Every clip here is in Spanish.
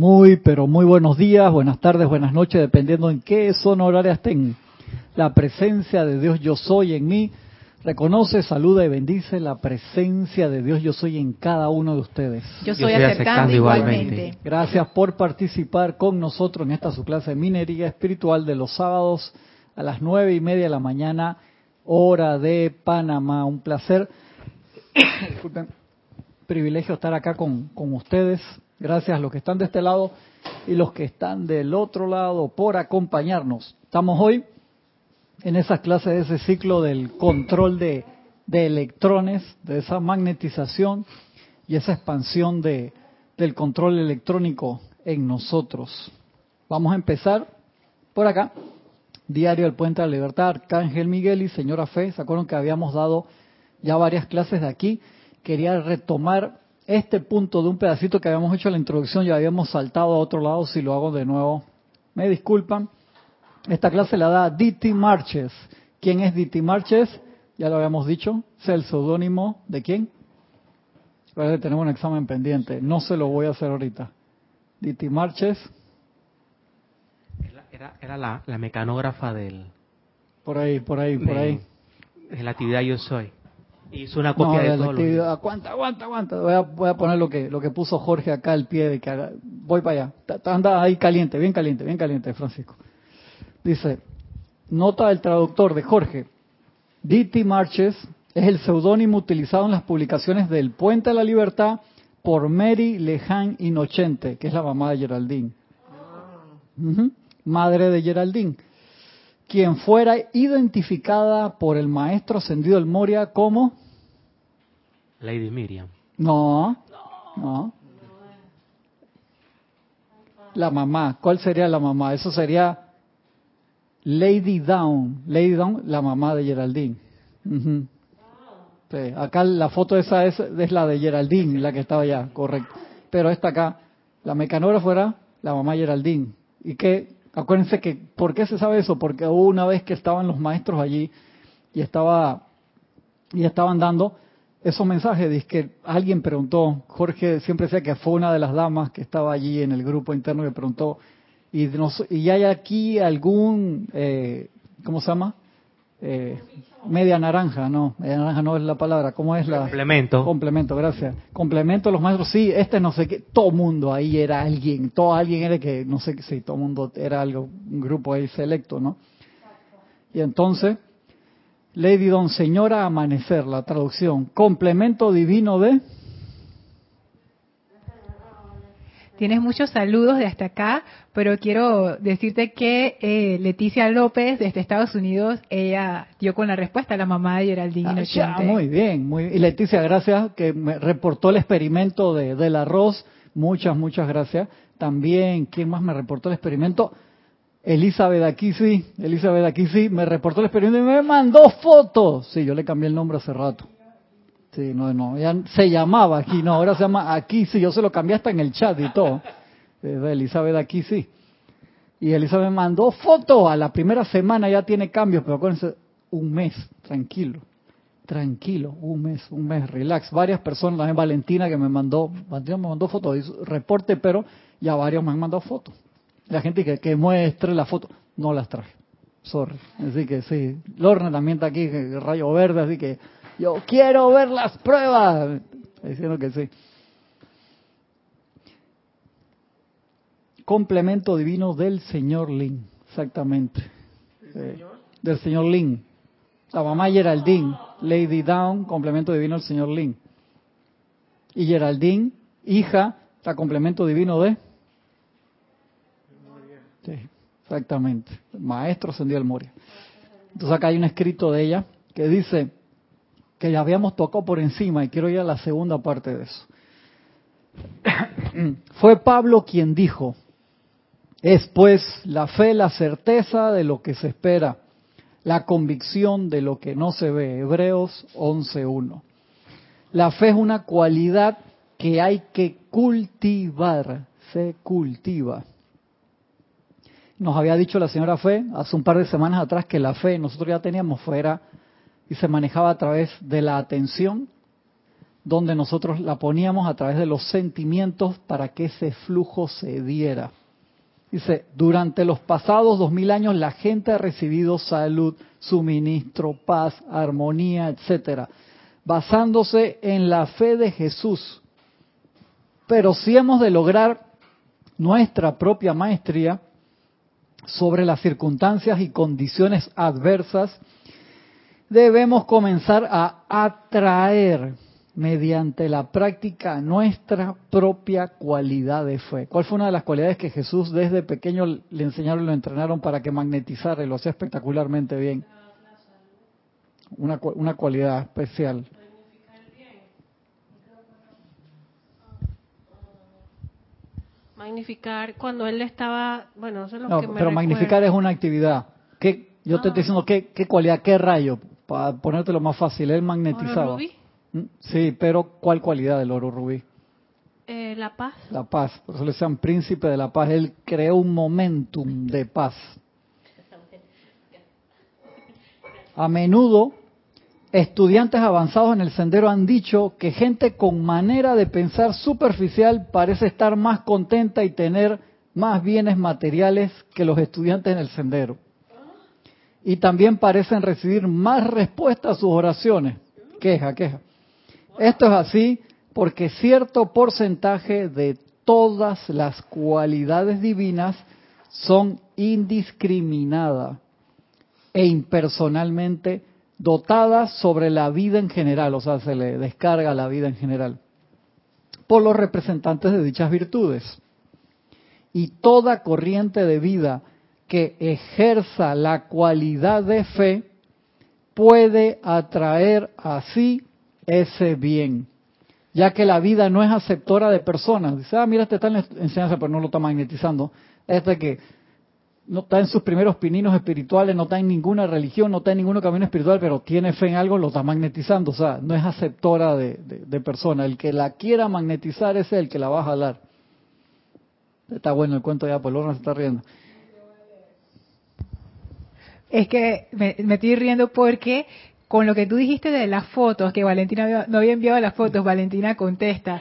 Muy, pero muy buenos días, buenas tardes, buenas noches, dependiendo en qué zona horaria estén. La presencia de Dios yo soy en mí. Reconoce, saluda y bendice la presencia de Dios yo soy en cada uno de ustedes. Yo soy, acercando, igualmente. Gracias por participar con nosotros en esta su clase de minería espiritual de los sábados a las nueve y media de la mañana, hora de Panamá. Un placer, disculpen, privilegio estar acá con, con ustedes Gracias a los que están de este lado y los que están del otro lado por acompañarnos. Estamos hoy en esa clase de ese ciclo del control de, electrones, de esa magnetización y esa expansión de, del control electrónico en nosotros. Vamos a empezar por acá. Diario del Puente de la Libertad, Arcángel Miguel y Señora Fe. ¿Se acuerdan que habíamos dado ya varias clases de aquí? Quería retomar este punto de un pedacito que habíamos hecho en la introducción, ya habíamos saltado a otro lado, si lo hago de nuevo, me disculpan. Esta clase la da Diti Marches. ¿Quién es Diti Marches? Ya lo habíamos dicho, es el seudónimo de quién. tenemos un examen pendiente, no se lo voy a hacer ahorita. Diti Marches. Era, la, mecanógrafa del... Por ahí, por ahí, por ahí. De la actividad Yo Soy. Hizo una copia de, todo. Aguanta, aguanta, aguanta. Voy a, voy a, poner lo que lo que puso Jorge acá al pie de que haga. Voy para allá. Anda ahí caliente, bien caliente, bien caliente, Francisco. Dice, nota del traductor de Jorge. D.T. Marches es el seudónimo utilizado en las publicaciones del Puente a la Libertad por Mary Lejan Inocente, que es la mamá de Geraldine. Madre de Geraldine quien fuera identificada por el maestro ascendido del Moria como Lady Miriam. No, no. La mamá. ¿Cuál sería la mamá? Eso sería Lady Down. Lady Down, la mamá de Geraldine. acá la foto esa es, la de Geraldine, la que estaba allá, correcto. Pero esta acá, la mecanógrafa era la mamá Geraldine. ¿Y qué? Acuérdense que, ¿por qué se sabe eso? Porque hubo una vez que estaban los maestros allí y estaba y estaban dando esos mensajes, dice que alguien preguntó, Jorge siempre decía que fue una de las damas que estaba allí en el grupo interno que preguntó, y, y hay aquí algún, eh, ¿cómo se llama? Eh, media naranja, no, media naranja no es la palabra, ¿cómo es la? Complemento. Complemento, gracias. Complemento, los maestros, sí, este no sé qué, todo mundo ahí era alguien, todo alguien era que, no sé qué, sí, todo mundo era algo, un grupo ahí selecto, ¿no? Y entonces, Lady Don Señora Amanecer, la traducción. Complemento divino de... Tienes muchos saludos de hasta acá, pero quiero decirte que eh, Leticia López, desde Estados Unidos, ella dio con la respuesta a la mamá de Geraldine ah, muy bien, muy Y Leticia, gracias, que me reportó el experimento de, del arroz. Muchas, muchas gracias. También, ¿quién más me reportó el experimento? Elizabeth aquí sí, Elizabeth aquí sí, me reportó el experimento y me mandó fotos. Sí, yo le cambié el nombre hace rato. Sí, no, no, ya se llamaba aquí, no, ahora se llama aquí sí, yo se lo cambié hasta en el chat y todo. Elizabeth aquí sí. Y Elizabeth me mandó fotos, a la primera semana ya tiene cambios, pero acuérdense, un mes, tranquilo, tranquilo, un mes, un mes, relax. Varias personas, también Valentina que me mandó, Valentina me mandó fotos, reporte, pero ya varios me han mandado fotos la gente que, que muestre la foto, no las traje. Sorry. Así que sí, Lorna también está aquí, rayo verde, así que yo quiero ver las pruebas. Diciendo que sí. Complemento divino del señor Lin, exactamente. del señor Lin. La mamá Geraldine, Lady Down, complemento divino del señor Lin. Y Geraldine, hija, está complemento divino de Sí, exactamente. Maestro Ascendido del Moria. Entonces acá hay un escrito de ella que dice que ya habíamos tocado por encima y quiero ir a la segunda parte de eso. Fue Pablo quien dijo, es pues la fe la certeza de lo que se espera, la convicción de lo que no se ve. Hebreos 11.1. La fe es una cualidad que hay que cultivar, se cultiva. Nos había dicho la señora Fe hace un par de semanas atrás que la fe nosotros ya teníamos fuera y se manejaba a través de la atención, donde nosotros la poníamos a través de los sentimientos para que ese flujo se diera. Dice, durante los pasados dos mil años la gente ha recibido salud, suministro, paz, armonía, etcétera, basándose en la fe de Jesús. Pero si hemos de lograr nuestra propia maestría sobre las circunstancias y condiciones adversas, debemos comenzar a atraer mediante la práctica nuestra propia cualidad de fe. ¿Cuál fue una de las cualidades que Jesús desde pequeño le enseñaron y lo entrenaron para que magnetizara y lo hacía espectacularmente bien? Una, una cualidad especial. Magnificar cuando él estaba, bueno, eso es lo No, que me pero magnificar es una actividad. ¿Qué, yo te Ah. estoy diciendo qué, qué cualidad, qué rayo, para ponértelo más fácil. Él magnetizaba. ¿Oro rubí? Mm, Sí, pero ¿cuál cualidad del oro rubí? Eh, la paz. La paz. Por eso le decían príncipe de la paz. Él creó un momentum de paz. A menudo, estudiantes avanzados en el sendero han dicho que gente con manera de pensar superficial parece estar más contenta y tener más bienes materiales que los estudiantes en el sendero. Y también parecen recibir más respuestas a sus oraciones. Queja, queja. Esto es así porque cierto porcentaje de todas las cualidades divinas son indiscriminadas e impersonalmente dotadas sobre la vida en general, o sea, se le descarga la vida en general, por los representantes de dichas virtudes. Y toda corriente de vida que ejerza la cualidad de fe puede atraer así ese bien, ya que la vida no es aceptora de personas. Dice, ah, mira, este está en la enseñanza, pero no lo está magnetizando. Este que no está en sus primeros pininos espirituales, no está en ninguna religión, no está en ningún camino espiritual, pero tiene fe en algo, lo está magnetizando. O sea, no es aceptora de, de, de personas. El que la quiera magnetizar es el que la va a jalar. Está bueno el cuento pues Lorna se está riendo. Es que me, me estoy riendo porque con lo que tú dijiste de las fotos, que Valentina no había enviado las fotos, Valentina contesta,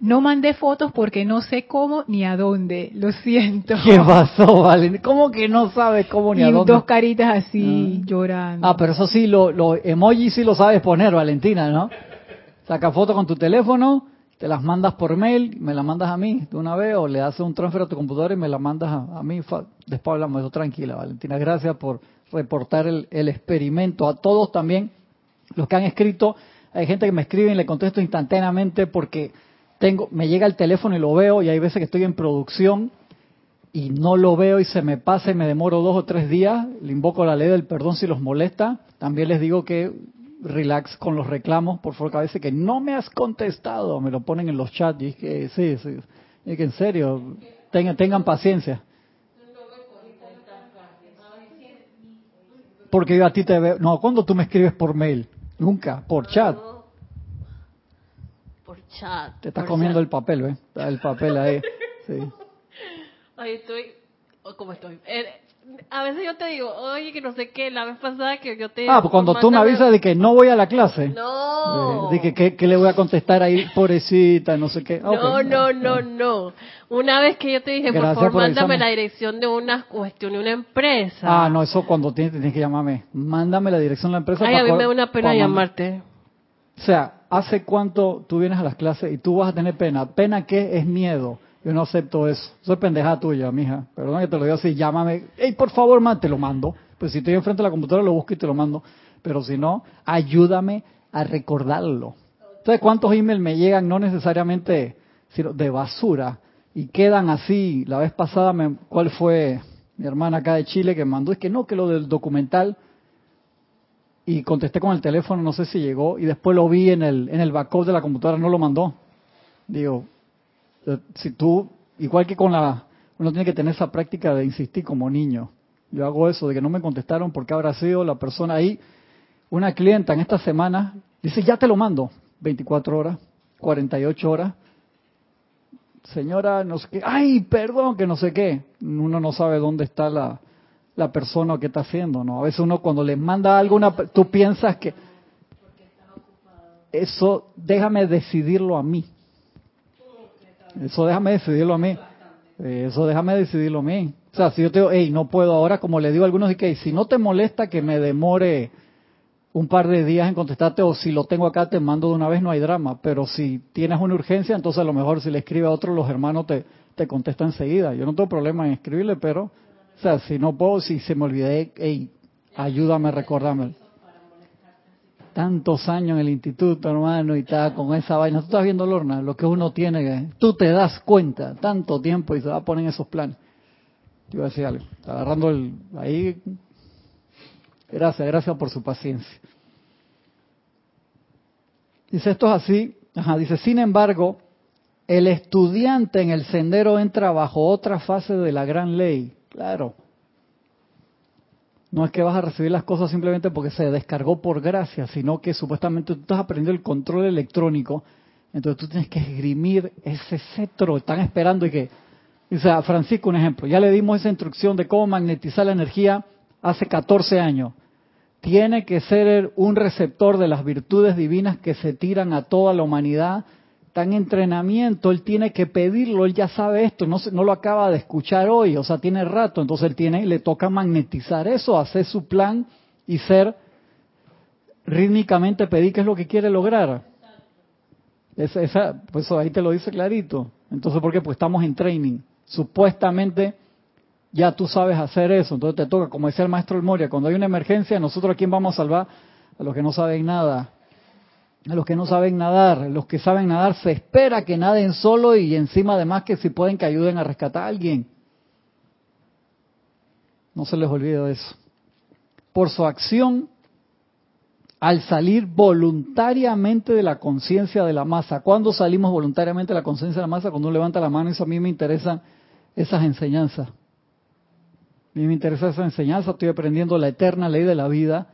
no mandé fotos porque no sé cómo ni a dónde, lo siento. ¿Qué pasó, Valentina? ¿Cómo que no sabes cómo ni y a dónde? dos caritas así, Ah. llorando. Ah, pero eso sí, los lo emojis sí lo sabes poner, Valentina, ¿no? Saca foto con tu teléfono, te las mandas por mail, me las mandas a mí de una vez, o le haces un transfer a tu computadora y me las mandas a, a mí. Después hablamos eso, tranquila, Valentina. Gracias por reportar el, el experimento. A todos también, los que han escrito, hay gente que me escribe y le contesto instantáneamente porque tengo, me llega el teléfono y lo veo, y hay veces que estoy en producción y no lo veo y se me pasa y me demoro dos o tres días, le invoco la ley del perdón si los molesta. También les digo que relax con los reclamos, por favor, que a veces que no me has contestado, me lo ponen en los chats y es que sí, sí, es que en serio, tengan, tengan paciencia. Porque yo a ti te veo, no, cuando tú me escribes por mail, nunca, por chat, Por chat. te estás comiendo chat. el papel, ¿ves? Está El papel ahí, sí. Ay, estoy. oh, ¿Cómo estoy? Eh, a veces yo te digo, oye, que no sé qué, la vez pasada que yo te. Ah, pues cuando tú me avisas de que no voy a la clase. No. De, de que, que- que le voy a contestar ahí, pobrecita, no sé qué. Ah. No, no, no, no. Una vez que yo te dije, Gracias por favor, por mándame la dirección de una cuestión de una empresa. Ah, no, eso cuando tienes, tienes que llamarme. Mándame la dirección de la empresa. Ay, para a mí me da una pena llamarte. O sea, ¿hace cuánto tú vienes a las clases y tú vas a tener pena? ¿Pena qué? Es miedo. Yo no acepto eso. Soy pendeja tuya, mija. Perdón que te lo digo así. Llámame. Ey, por favor, man, te lo mando. Pues si estoy enfrente de la computadora, lo busco y te lo mando. Pero si no, ayúdame a recordarlo. Entonces, ¿cuántos emails me llegan? No necesariamente sino de basura. Y quedan así. La vez pasada, me, ¿cuál fue mi hermana acá de Chile que me mandó? Es que no, que lo del documental y contesté con el teléfono, no sé si llegó, y después lo vi en el, en el backup de la computadora, no lo mandó. Digo, eh, si tú, igual que con la, uno tiene que tener esa práctica de insistir como niño. Yo hago eso, de que no me contestaron porque habrá sido la persona ahí. Una clienta en esta semana dice, ya te lo mando, 24 horas, 48 horas. Señora, no sé qué, ay, perdón, que no sé qué. Uno no sabe dónde está la, la persona o qué está haciendo, ¿no? A veces uno cuando le manda algo, una, tú piensas que... eso déjame decidirlo a mí. Eso déjame decidirlo a mí. Eso déjame decidirlo a mí. O sea, si yo te digo, hey, no puedo ahora, como le digo a algunos, que si no te molesta que me demore un par de días en contestarte, o si lo tengo acá, te mando de una vez, no hay drama. Pero si tienes una urgencia, entonces a lo mejor si le escribe a otro, los hermanos te, te contestan enseguida. Yo no tengo problema en escribirle, pero, o sea, si no puedo, si se me olvidé, hey, ayúdame, recordame tantos años en el instituto, hermano, y está con esa vaina. Tú estás viendo, Lorna, lo que uno tiene que... Tú te das cuenta, tanto tiempo y se va a poner esos planes. Te iba a decir algo. Agarrando el... Ahí... Gracias, gracias por su paciencia. Dice, esto es así. Ajá, dice, sin embargo, el estudiante en el sendero entra bajo otra fase de la gran ley. Claro, no es que vas a recibir las cosas simplemente porque se descargó por gracia, sino que supuestamente tú estás aprendiendo el control electrónico, entonces tú tienes que esgrimir ese cetro, están esperando y que, o sea, Francisco, un ejemplo, ya le dimos esa instrucción de cómo magnetizar la energía hace 14 años. Tiene que ser un receptor de las virtudes divinas que se tiran a toda la humanidad está en entrenamiento, él tiene que pedirlo, él ya sabe esto, no, no lo acaba de escuchar hoy, o sea, tiene rato, entonces él tiene, le toca magnetizar eso, hacer su plan y ser rítmicamente pedir qué es lo que quiere lograr. Esa, esa, pues ahí te lo dice clarito. Entonces, ¿por qué? Pues estamos en training. Supuestamente ya tú sabes hacer eso, entonces te toca, como decía el maestro El Moria, cuando hay una emergencia, nosotros a quién vamos a salvar? A los que no saben nada a los que no saben nadar, los que saben nadar se espera que naden solo y encima además que si pueden que ayuden a rescatar a alguien. No se les olvide eso. Por su acción, al salir voluntariamente de la conciencia de la masa. ¿Cuándo salimos voluntariamente de la conciencia de la masa? Cuando uno levanta la mano, eso a mí me interesan esas enseñanzas. A mí me interesa esa enseñanza, estoy aprendiendo la eterna ley de la vida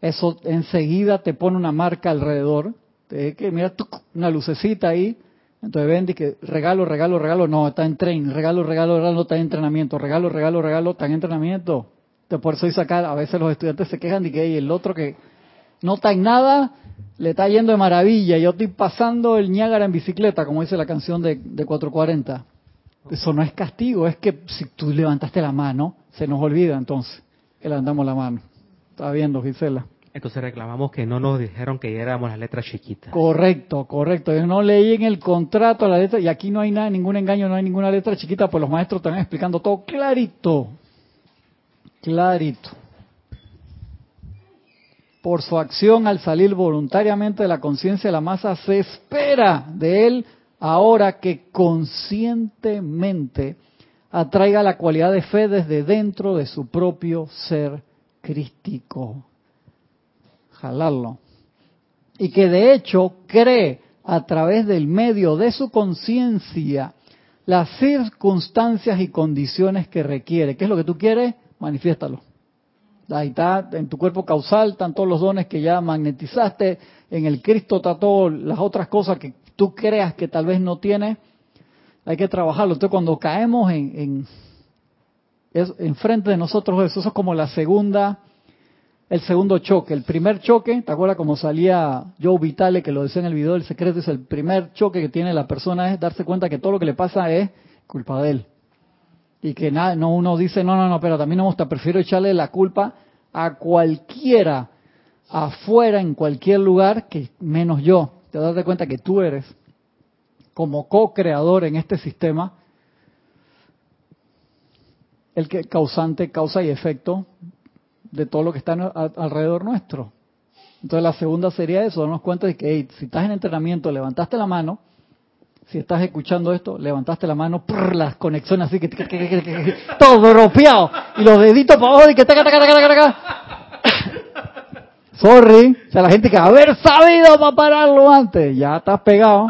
eso enseguida te pone una marca alrededor. Te, que mira, una lucecita ahí. Entonces ven que regalo, regalo, regalo, no, está en train, regalo, regalo, regalo, está en entrenamiento, regalo, regalo, regalo, está en entrenamiento. Entonces por eso sacar, a veces los estudiantes se quejan de que el otro que no está en nada, le está yendo de maravilla. Yo estoy pasando el Niágara en bicicleta, como dice la canción de, de 440. Eso no es castigo, es que si tú levantaste la mano, se nos olvida entonces que levantamos la mano. Está viendo, Gisela. Entonces reclamamos que no nos dijeron que éramos las letras chiquitas. Correcto, correcto. Yo no leí en el contrato la letra, y aquí no hay nada, ningún engaño, no hay ninguna letra chiquita, pues los maestros están explicando todo clarito. Clarito. Por su acción al salir voluntariamente de la conciencia de la masa, se espera de él ahora que conscientemente atraiga la cualidad de fe desde dentro de su propio ser crístico. Jalarlo. Y que de hecho cree a través del medio de su conciencia las circunstancias y condiciones que requiere. ¿Qué es lo que tú quieres? Manifiéstalo. Ahí está, en tu cuerpo causal están todos los dones que ya magnetizaste, en el Cristo está todas las otras cosas que tú creas que tal vez no tienes, hay que trabajarlo. Entonces cuando caemos en, en, enfrente de nosotros eso, eso es como la segunda, el segundo choque. El primer choque, ¿te acuerdas cómo salía Joe Vitale, que lo decía en el video del secreto? Es el primer choque que tiene la persona es darse cuenta que todo lo que le pasa es culpa de él. Y que nada, no uno dice, no, no, no, pero también no gusta, prefiero echarle la culpa a cualquiera afuera, en cualquier lugar, que menos yo. Te das de cuenta que tú eres, como co-creador en este sistema, el que causante, causa y efecto de todo lo que está alrededor nuestro. Entonces la segunda sería eso, darnos cuenta de que si estás en entrenamiento, levantaste la mano, si estás escuchando esto, levantaste la mano, las conexiones así que, todo dropeado y los deditos para abajo y que taca, taca, taca, taca, Sorry, o sea, la gente que haber sabido para pararlo antes, ya estás pegado.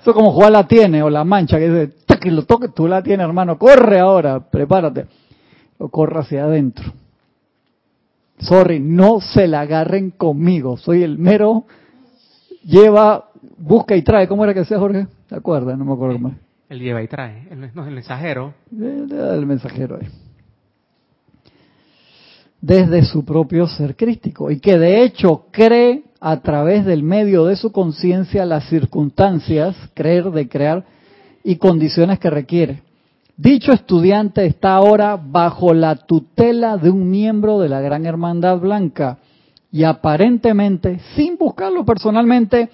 Eso como jugar la tiene o la mancha que dice, que lo toque, tú la tienes, hermano, corre ahora, prepárate. O corre hacia adentro. Sorry, no se la agarren conmigo. Soy el mero, lleva, busca y trae. ¿Cómo era que decía Jorge? ¿Te acuerdas? No me acuerdo más. El lleva y trae. El, no, el mensajero. El, el mensajero. Eh. Desde su propio ser crístico. Y que de hecho cree a través del medio de su conciencia las circunstancias, creer de crear y condiciones que requiere. Dicho estudiante está ahora bajo la tutela de un miembro de la Gran Hermandad Blanca y aparentemente, sin buscarlo personalmente,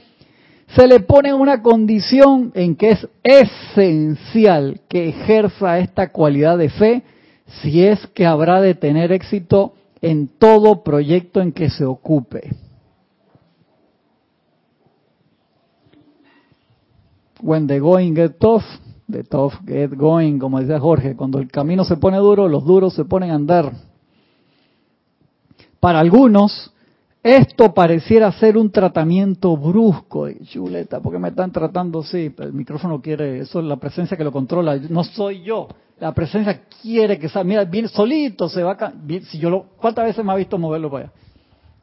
se le pone una condición en que es esencial que ejerza esta cualidad de fe si es que habrá de tener éxito en todo proyecto en que se ocupe. When the going get tough, the tough get going, como decía Jorge, cuando el camino se pone duro, los duros se ponen a andar. Para algunos, esto pareciera ser un tratamiento brusco. Chuleta, porque me están tratando así? El micrófono quiere, eso es la presencia que lo controla. No soy yo. La presencia quiere que salga. Mira, viene solito, se va a. Si yo lo, ¿Cuántas veces me ha visto moverlo para allá?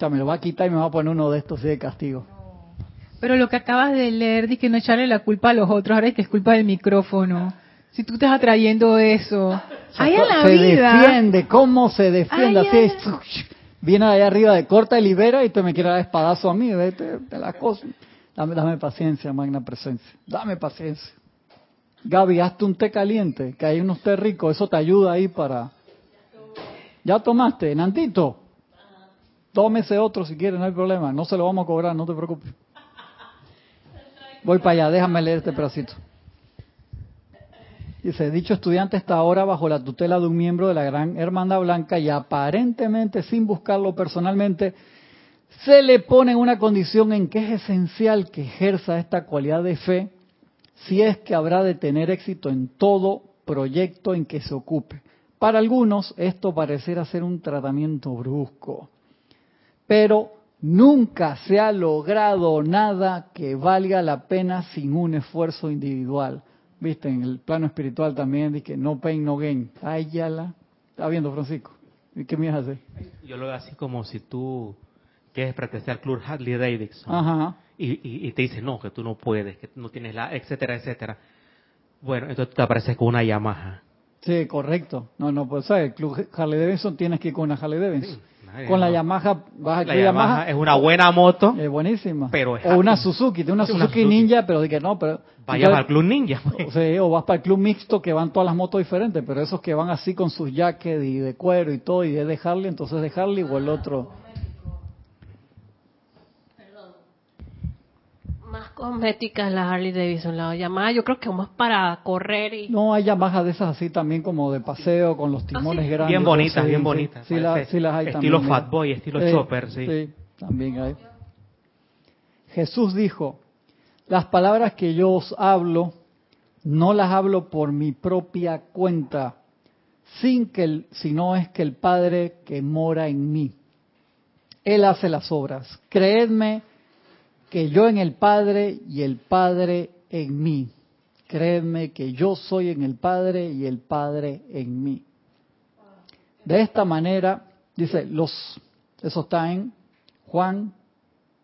O me lo va a quitar y me va a poner uno de estos así de castigo. Pero lo que acabas de leer, di que no echarle la culpa a los otros, ahora es que es culpa del micrófono. Si tú estás atrayendo eso. Ahí en la se vida. defiende, ¿cómo se defiende? Ay, Así ay, es, viene allá arriba de corta y libera y tú me quieres dar espadazo a mí, vete de las cosas. Dame, dame paciencia, magna presencia. Dame paciencia. Gaby, hazte un té caliente, que hay unos té ricos, eso te ayuda ahí para... ¿Ya tomaste? Nantito, tómese otro si quiere, no hay problema, no se lo vamos a cobrar, no te preocupes. Voy para allá, déjame leer este pedacito. Dice, dicho estudiante está ahora bajo la tutela de un miembro de la Gran Hermandad Blanca y aparentemente sin buscarlo personalmente, se le pone una condición en que es esencial que ejerza esta cualidad de fe si es que habrá de tener éxito en todo proyecto en que se ocupe. Para algunos esto parecerá ser un tratamiento brusco, pero nunca se ha logrado nada que valga la pena sin un esfuerzo individual. Viste, en el plano espiritual también dice no pain, no gain. Ay, ya la. Está viendo, Francisco. ¿Y qué me vas a hacer? Yo lo veo así como si tú quieres pertenecer al club Harley Davidson Ajá. y, y, y te dice no, que tú no puedes, que no tienes la, etcétera, etcétera. Bueno, entonces te apareces con una Yamaha. Sí, correcto. No, no, pues ¿sabes? el club Harley Davidson tienes que ir con una Harley Davidson. Sí, con la. Yamaha, vas a La Yamaha, Yamaha. es una buena moto, Es buenísima. Pero es o una. Suzuki, de una Suzuki, Suzuki. Ninja, pero de que no, pero... vayas al Club Ninja. O, sea, o vas para el club mixto que van todas las motos diferentes, pero esos que van así con sus jackets y de cuero y todo, y es de Harley, entonces de Harley o el otro. Más cosméticas las Harley Davidson, la Yamaha yo creo que más para correr y... No, hay Yamaha de esas así también como de paseo con los timones grandes. Bien bonitas, Sí, bien sí, bonitas. Sí, la- sí las hay estilo también. mira. Fatboy, estilo Chopper, sí. Sí, también hay. Jesús dijo, las palabras que yo os hablo, no las hablo por mi propia cuenta, sin que el, sino es que el Padre que mora en mí. Él hace las obras. Creedme que yo en el Padre y el Padre en mí. Creedme que yo soy en el Padre y el Padre en mí. De esta manera, dice, los, eso está en Juan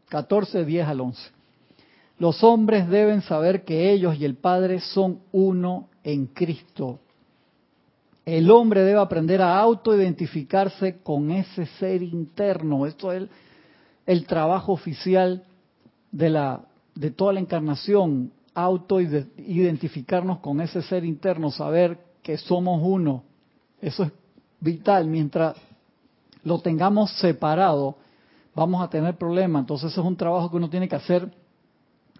14, 10 al 11. Los hombres deben saber que ellos y el Padre son uno en Cristo. El hombre debe aprender a autoidentificarse con ese ser interno. Esto es el, el trabajo oficial de, la, de toda la encarnación. Autoidentificarnos con ese ser interno, saber que somos uno. Eso es vital. Mientras lo tengamos separado, vamos a tener problemas. Entonces, es un trabajo que uno tiene que hacer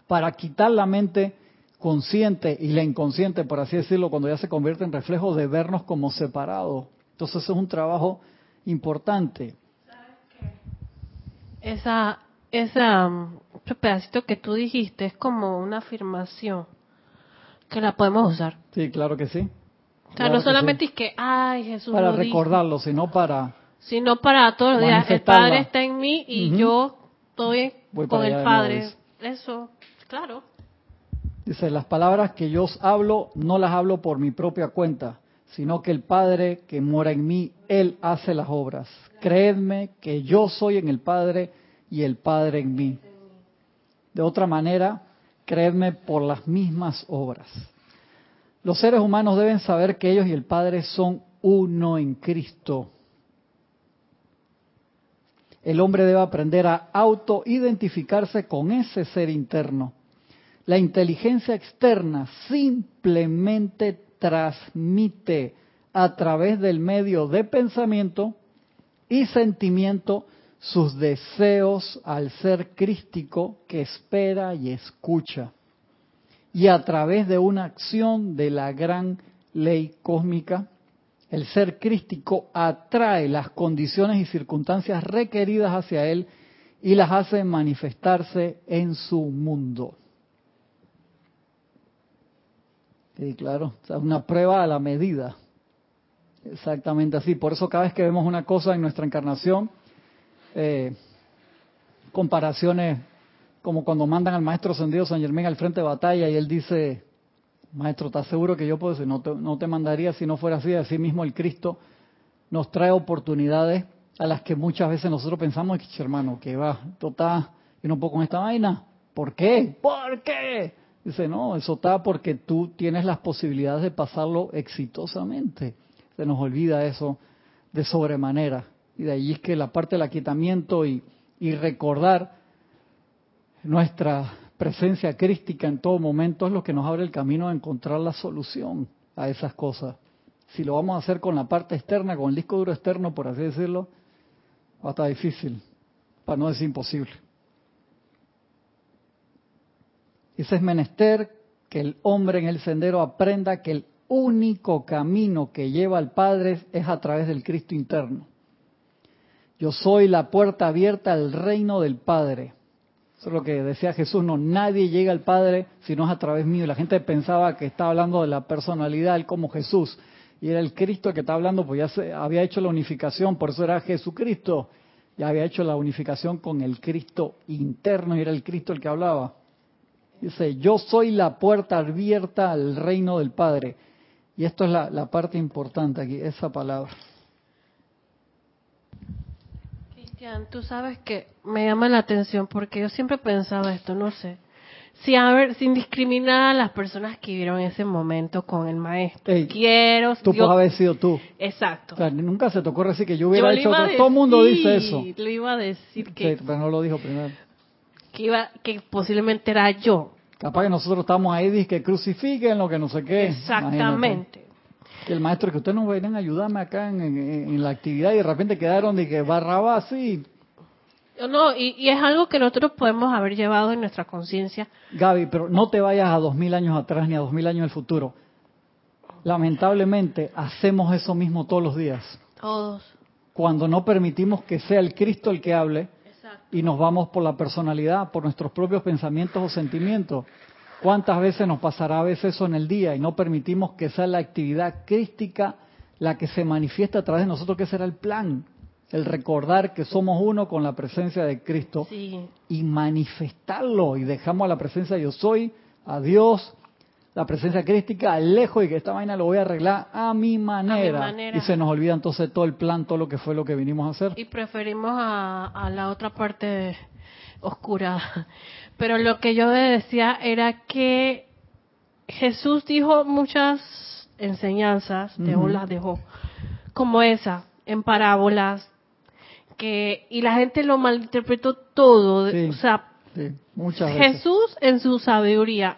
para quitar la mente consciente y la inconsciente, por así decirlo, cuando ya se convierte en reflejo de vernos como separados. Entonces, es un trabajo importante. Esa, esa, um, ese pedacito que tú dijiste es como una afirmación que la podemos usar. Sí, claro que sí. O sea, Claro no solamente sí. es que, ay, Jesús Para lo dijo, recordarlo, sino para... sino para todos los días. El. Padre está en mí y yo estoy Voy con el Padre. Eso, claro. Dice, las palabras que yo os hablo no las hablo por mi propia cuenta, sino que el Padre que mora en mí, Él hace las obras. Creedme que yo soy en el Padre y el Padre en mí. De otra manera, creedme por las mismas obras. Los seres humanos deben saber que ellos y el Padre son uno en Cristo. el hombre debe aprender a autoidentificarse con ese ser interno. La inteligencia externa simplemente transmite a través del medio de pensamiento y sentimiento sus deseos al ser crístico que espera y escucha. Y a través de una acción de la gran ley cósmica, el ser crístico atrae las condiciones y circunstancias requeridas hacia él y las hace manifestarse en su mundo. Sí, claro, es una prueba a la medida. Exactamente así. Por eso cada vez que vemos una cosa en nuestra encarnación, eh, comparaciones como cuando mandan al maestro ascendido San Germán al frente de batalla y él dice, maestro, ¿estás seguro que yo puedo decir? No te, no te mandaría si no fuera así. Así mismo el Cristo nos trae oportunidades a las que muchas veces nosotros pensamos, hermano, que va, esto está, y no puedo con esta vaina. ¿Por qué? ¿Por qué? Dice, no, eso está porque tú tienes las posibilidades de pasarlo exitosamente. Se nos olvida eso de sobremanera. Y de allí es que la parte del aquietamiento y, y recordar nuestra presencia crística en todo momento es lo que nos abre el camino a encontrar la solución a esas cosas. Si lo vamos a hacer con la parte externa, con el disco duro externo, por así decirlo, va a estar difícil, para no decir imposible. Ese es menester que el hombre en el sendero aprenda que el único camino que lleva al Padre es a través del Cristo interno. Yo soy la puerta abierta al reino del Padre. Eso es lo que decía Jesús, no, nadie llega al Padre si no es a través mío. La gente pensaba que estaba hablando de la personalidad, como Jesús, y era el Cristo que está hablando, pues ya se había hecho la unificación, por eso era Jesucristo, ya había hecho la unificación con el Cristo interno, y era el Cristo el que hablaba. Dice, yo soy la puerta abierta al reino del Padre. Y esto es la parte importante aquí, esa palabra. Cristian, tú sabes que me llama la atención porque yo siempre pensaba esto, no sé. Si, a ver, sin discriminar a las personas que vivieron ese momento con el maestro. Ey, Quiero. Tú yo- puedes haber sido tú. Exacto. O sea, nunca se te ocurre decir que yo hubiera hecho otro. Todo el mundo dice eso. Le iba a decir que, Sí, pero no lo dijo primero. que iba, que posiblemente era yo. Capaz que nosotros estamos ahí, dice que crucifiquen lo que no sé qué. Imagínate. Que el maestro, que ustedes no vienen a ayudarme acá en, en- en la actividad y de repente quedaron de que barraba así. No, y, y es algo que nosotros podemos haber llevado en nuestra conciencia. Gaby, pero no te vayas a dos mil años atrás ni a dos mil años en el futuro. Lamentablemente hacemos eso mismo todos los días. Todos. Cuando no permitimos que sea el Cristo el que hable Exacto. y nos vamos por la personalidad, por nuestros propios pensamientos o sentimientos. ¿Cuántas veces nos pasará a veces eso en el día y no permitimos que sea la actividad crística la que se manifiesta a través de nosotros, que será el plan? El recordar que somos uno con la presencia de Cristo Sí. y manifestarlo y dejamos a la presencia de yo soy, a Dios, la presencia crística lejos y que esta vaina lo voy a arreglar a mi manera. manera. Y se nos olvida entonces todo el plan, todo lo que fue lo que vinimos a hacer. Y preferimos a, a la otra parte oscura. Pero lo que yo decía era que Jesús dijo muchas enseñanzas, dejó, Ujú. las dejó, como esa, en parábolas, que y la gente lo malinterpretó todo. Sí. O sea, Sí, muchas veces. Jesús en su sabiduría,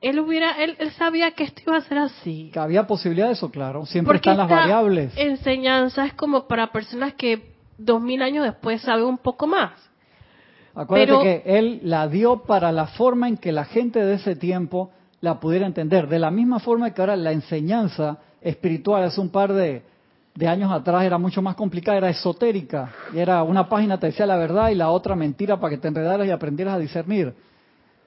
él hubiera, él, él sabía que esto iba a ser así. Que había posibilidad de eso, claro. Siempre Porque están las esta variables. enseñanza es como para personas que dos mil años después saben un poco más. Acuérdate pero- que él la dio para la forma en que la gente de ese tiempo la pudiera entender. De la misma forma que ahora la enseñanza espiritual hace un par de, de años atrás era mucho más complicada, era esotérica. Y era una página te decía la verdad y la otra mentira para que te enredaras y aprendieras a discernir.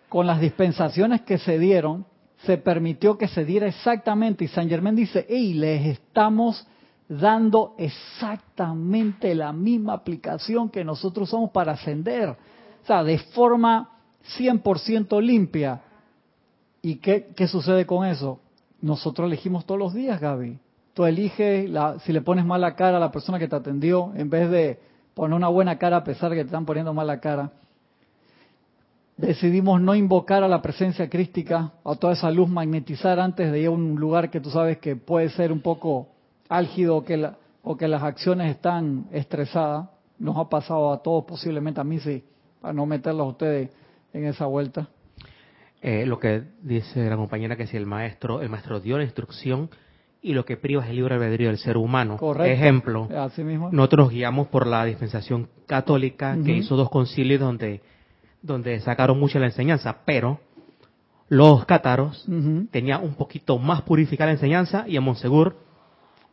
Con las dispensaciones que se dieron, se permitió que se diera exactamente. Y San Germán dice, hey, les estamos dando exactamente la misma aplicación que nosotros usamos para ascender. De forma 100% limpia. ¿Y qué, qué sucede con eso? Nosotros elegimos todos los días, Gaby. Tú eliges la- si le pones mala cara a la persona que te atendió en vez de poner una buena cara a pesar de que te están poniendo mala cara. Decidimos no invocar a la presencia crística, a toda esa luz magnetizar antes de ir a un lugar que tú sabes que puede ser un poco álgido que, la- o que las acciones están estresadas. nos ha pasado a todos, posiblemente a mí sí, para no meterlos a ustedes en esa vuelta. Eh, lo que dice la compañera que si el maestro, el maestro dio la instrucción y lo que priva es el libre albedrío del ser humano. Correcto. Ejemplo, Así mismo. nosotros nos guiamos por la dispensación católica que hizo dos concilios donde, donde sacaron mucha la enseñanza, pero los cátaros tenían un poquito más purificada la enseñanza y en Monsegur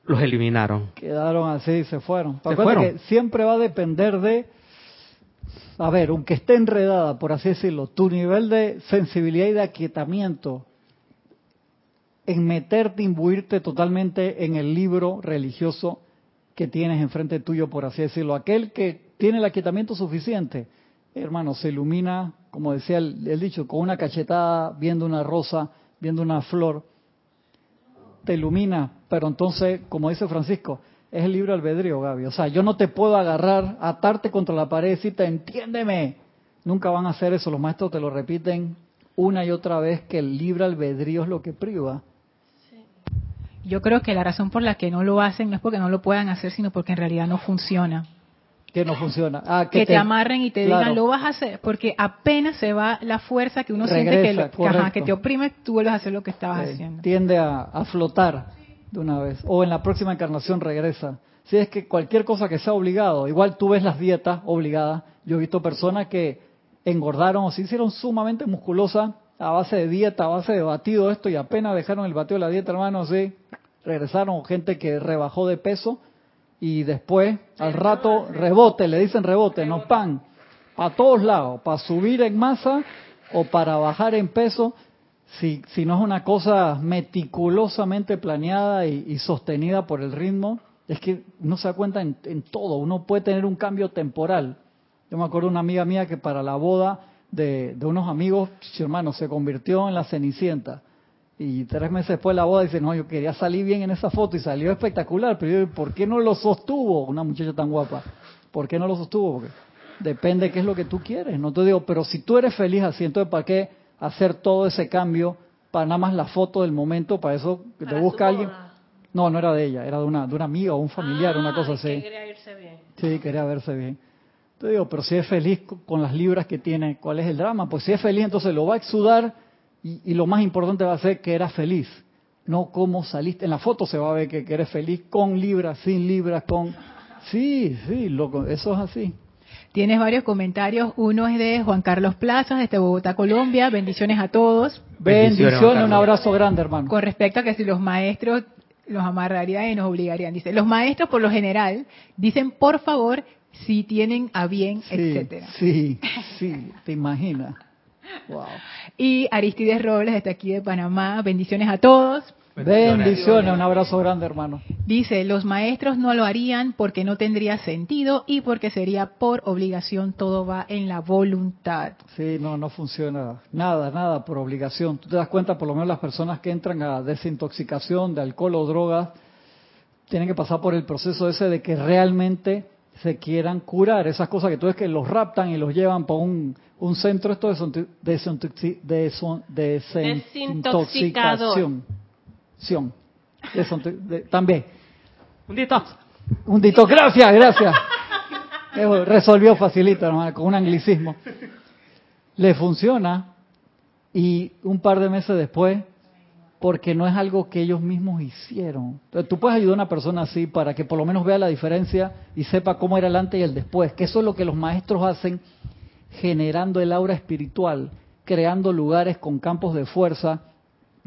los eliminaron. Quedaron así, se fueron. Se fueron. que siempre va a depender de, a ver, aunque esté enredada, por así decirlo, tu nivel de sensibilidad y de aquietamiento en meterte, imbuirte totalmente en el libro religioso que tienes enfrente tuyo, por así decirlo. Aquel que tiene el aquietamiento suficiente, hermano, se ilumina, como decía el, el dicho, con una cachetada, viendo una rosa, viendo una flor, te ilumina, pero entonces, como dice Francisco, es el libre albedrío, Gaby. O sea, yo no te puedo agarrar, atarte contra la pared y decirte, entiéndeme. Nunca van a hacer eso. Los maestros te lo repiten una y otra vez que el libre albedrío es lo que priva. Yo creo que la razón por la que no lo hacen no es porque no lo puedan hacer, sino porque en realidad no funciona. Que no funciona. Ah, Que, te, amarren y te claro. digan, lo vas a hacer, porque apenas se va la fuerza que uno siente que, Regresa, lo- que, ajá, correcto. que te oprime, tú vuelves a hacer lo que estabas Eh, haciendo. tiende a, a flotar de una vez. O en la próxima encarnación regresa. Si es que cualquier cosa que sea obligado, igual tú ves las dietas obligadas. Yo he visto personas que engordaron o se hicieron sumamente musculosas a base de dieta, a base de batido esto y apenas dejaron el batido de la dieta, hermano, sí, regresaron. Gente que rebajó de peso y después al rato rebote, le dicen rebote, no pan, a todos lados, para subir en masa o para bajar en peso si, si no es una cosa meticulosamente planeada y, sostenida por el ritmo, es que no se da cuenta en, todo. Uno puede tener un cambio temporal. Yo me acuerdo de una amiga mía que para la boda de, de unos amigos, hermano, se convirtió en la Cenicienta. Y tres meses después de la boda dice, no, yo quería salir bien en esa foto y salió espectacular, pero yo, ¿por qué no lo sostuvo? Una muchacha tan guapa. ¿Por qué no lo sostuvo? Porque depende qué es lo que tú quieres. No te digo, pero si tú eres feliz así, entonces ¿para qué hacer todo ese cambio para nada más la foto del momento? Para eso que te busca alguien. boda. No, no era de ella, era de una, de una amiga o un familiar, una cosa Ah, que así. quería irse bien. Sí, quería verse bien. Te digo, pero si es feliz co- con las libras que tiene, ¿cuál es el drama? Pues si es feliz, entonces lo va a exudar y, y lo más importante va a ser que era feliz, no cómo saliste. En la foto se va a ver que, que eres feliz con libras, sin libras, con... Sí, sí, loco, eso es así. Tienes varios comentarios. Uno es de Juan Carlos Plazas, desde Bogotá, Colombia. Bendiciones a todos. Bendiciones, un abrazo grande, hermano. Con respecto a que si los maestros los amarrarían y nos obligarían. Dice, los maestros por lo general dicen por favor si tienen a bien, Sí, etcétera. sí, sí, te imaginas. Wow. Y Aristides Robles, desde aquí de Panamá, bendiciones a todos. Bendiciones, un abrazo grande, hermano. Dice, los maestros no lo harían porque no tendría sentido y porque sería por obligación, todo va en la voluntad. Sí, no, no funciona nada, nada por obligación. Tú te das cuenta, por lo menos las personas que entran a desintoxicación de alcohol o drogas, tienen que pasar por el proceso ese de que realmente se quieran curar. Esas cosas que tú ves que los raptan y los llevan por un, un centro esto de desintoxicación. Sion. También. Un detox. Un dito, gracias, gracias. Eso resolvió facilito, hermano, con un anglicismo. Le funciona y un par de meses después, porque no es algo que ellos mismos hicieron. Entonces, tú puedes ayudar a una persona así para que por lo menos vea la diferencia y sepa cómo era el antes y el después, que eso es lo que los maestros hacen generando el aura espiritual, creando lugares con campos de fuerza,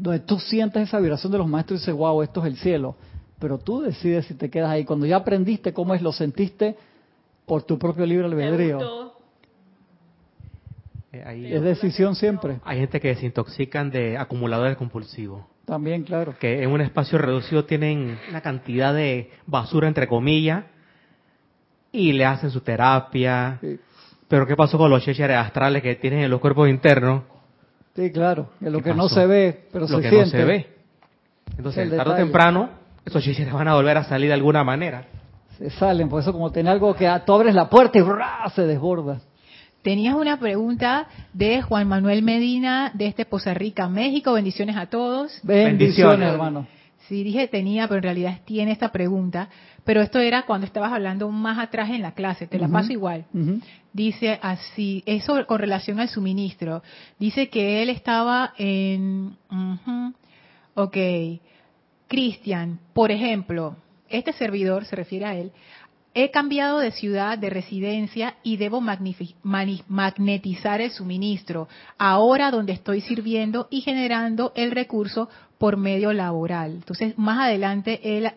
donde tú sientes esa vibración de los maestros y dices, wow, esto es el cielo. Pero tú decides si te quedas ahí. Cuando ya aprendiste cómo es, lo sentiste por tu propio libre ¿Te albedrío. Eh, ahí- Es decisión siempre. hay gente que desintoxican de acumuladores compulsivos. También, claro. que en un espacio reducido tienen una cantidad de basura entre comillas y le hacen su terapia. Sí, Pero ¿qué pasó con los chécheres astrales que tienen en los cuerpos internos? Sí, claro. Que lo ¿Qué que no se ve, pero Lo se que siente. no se ve. Entonces, tarde o temprano, esos chécheres van a volver a salir de alguna manera. Se salen, por eso como tiene algo que tú abres la puerta y ¡ra! se desborda. Tenías una pregunta de Juan Manuel Medina desde Poza Rica, México. Bendiciones a todos. Bendiciones, Bendiciones. hermano. Sí, dije tenía, pero en realidad tiene esta pregunta. Pero esto era cuando estabas hablando más atrás en la clase, te la paso igual. Dice así, eso con relación al suministro. Dice que él estaba en... ujú, ok. Cristian, por ejemplo, este servidor, se refiere a él, he cambiado de ciudad, de residencia y debo magnetizar el suministro, ahora donde estoy sirviendo y generando el recurso por medio laboral. Entonces, más adelante él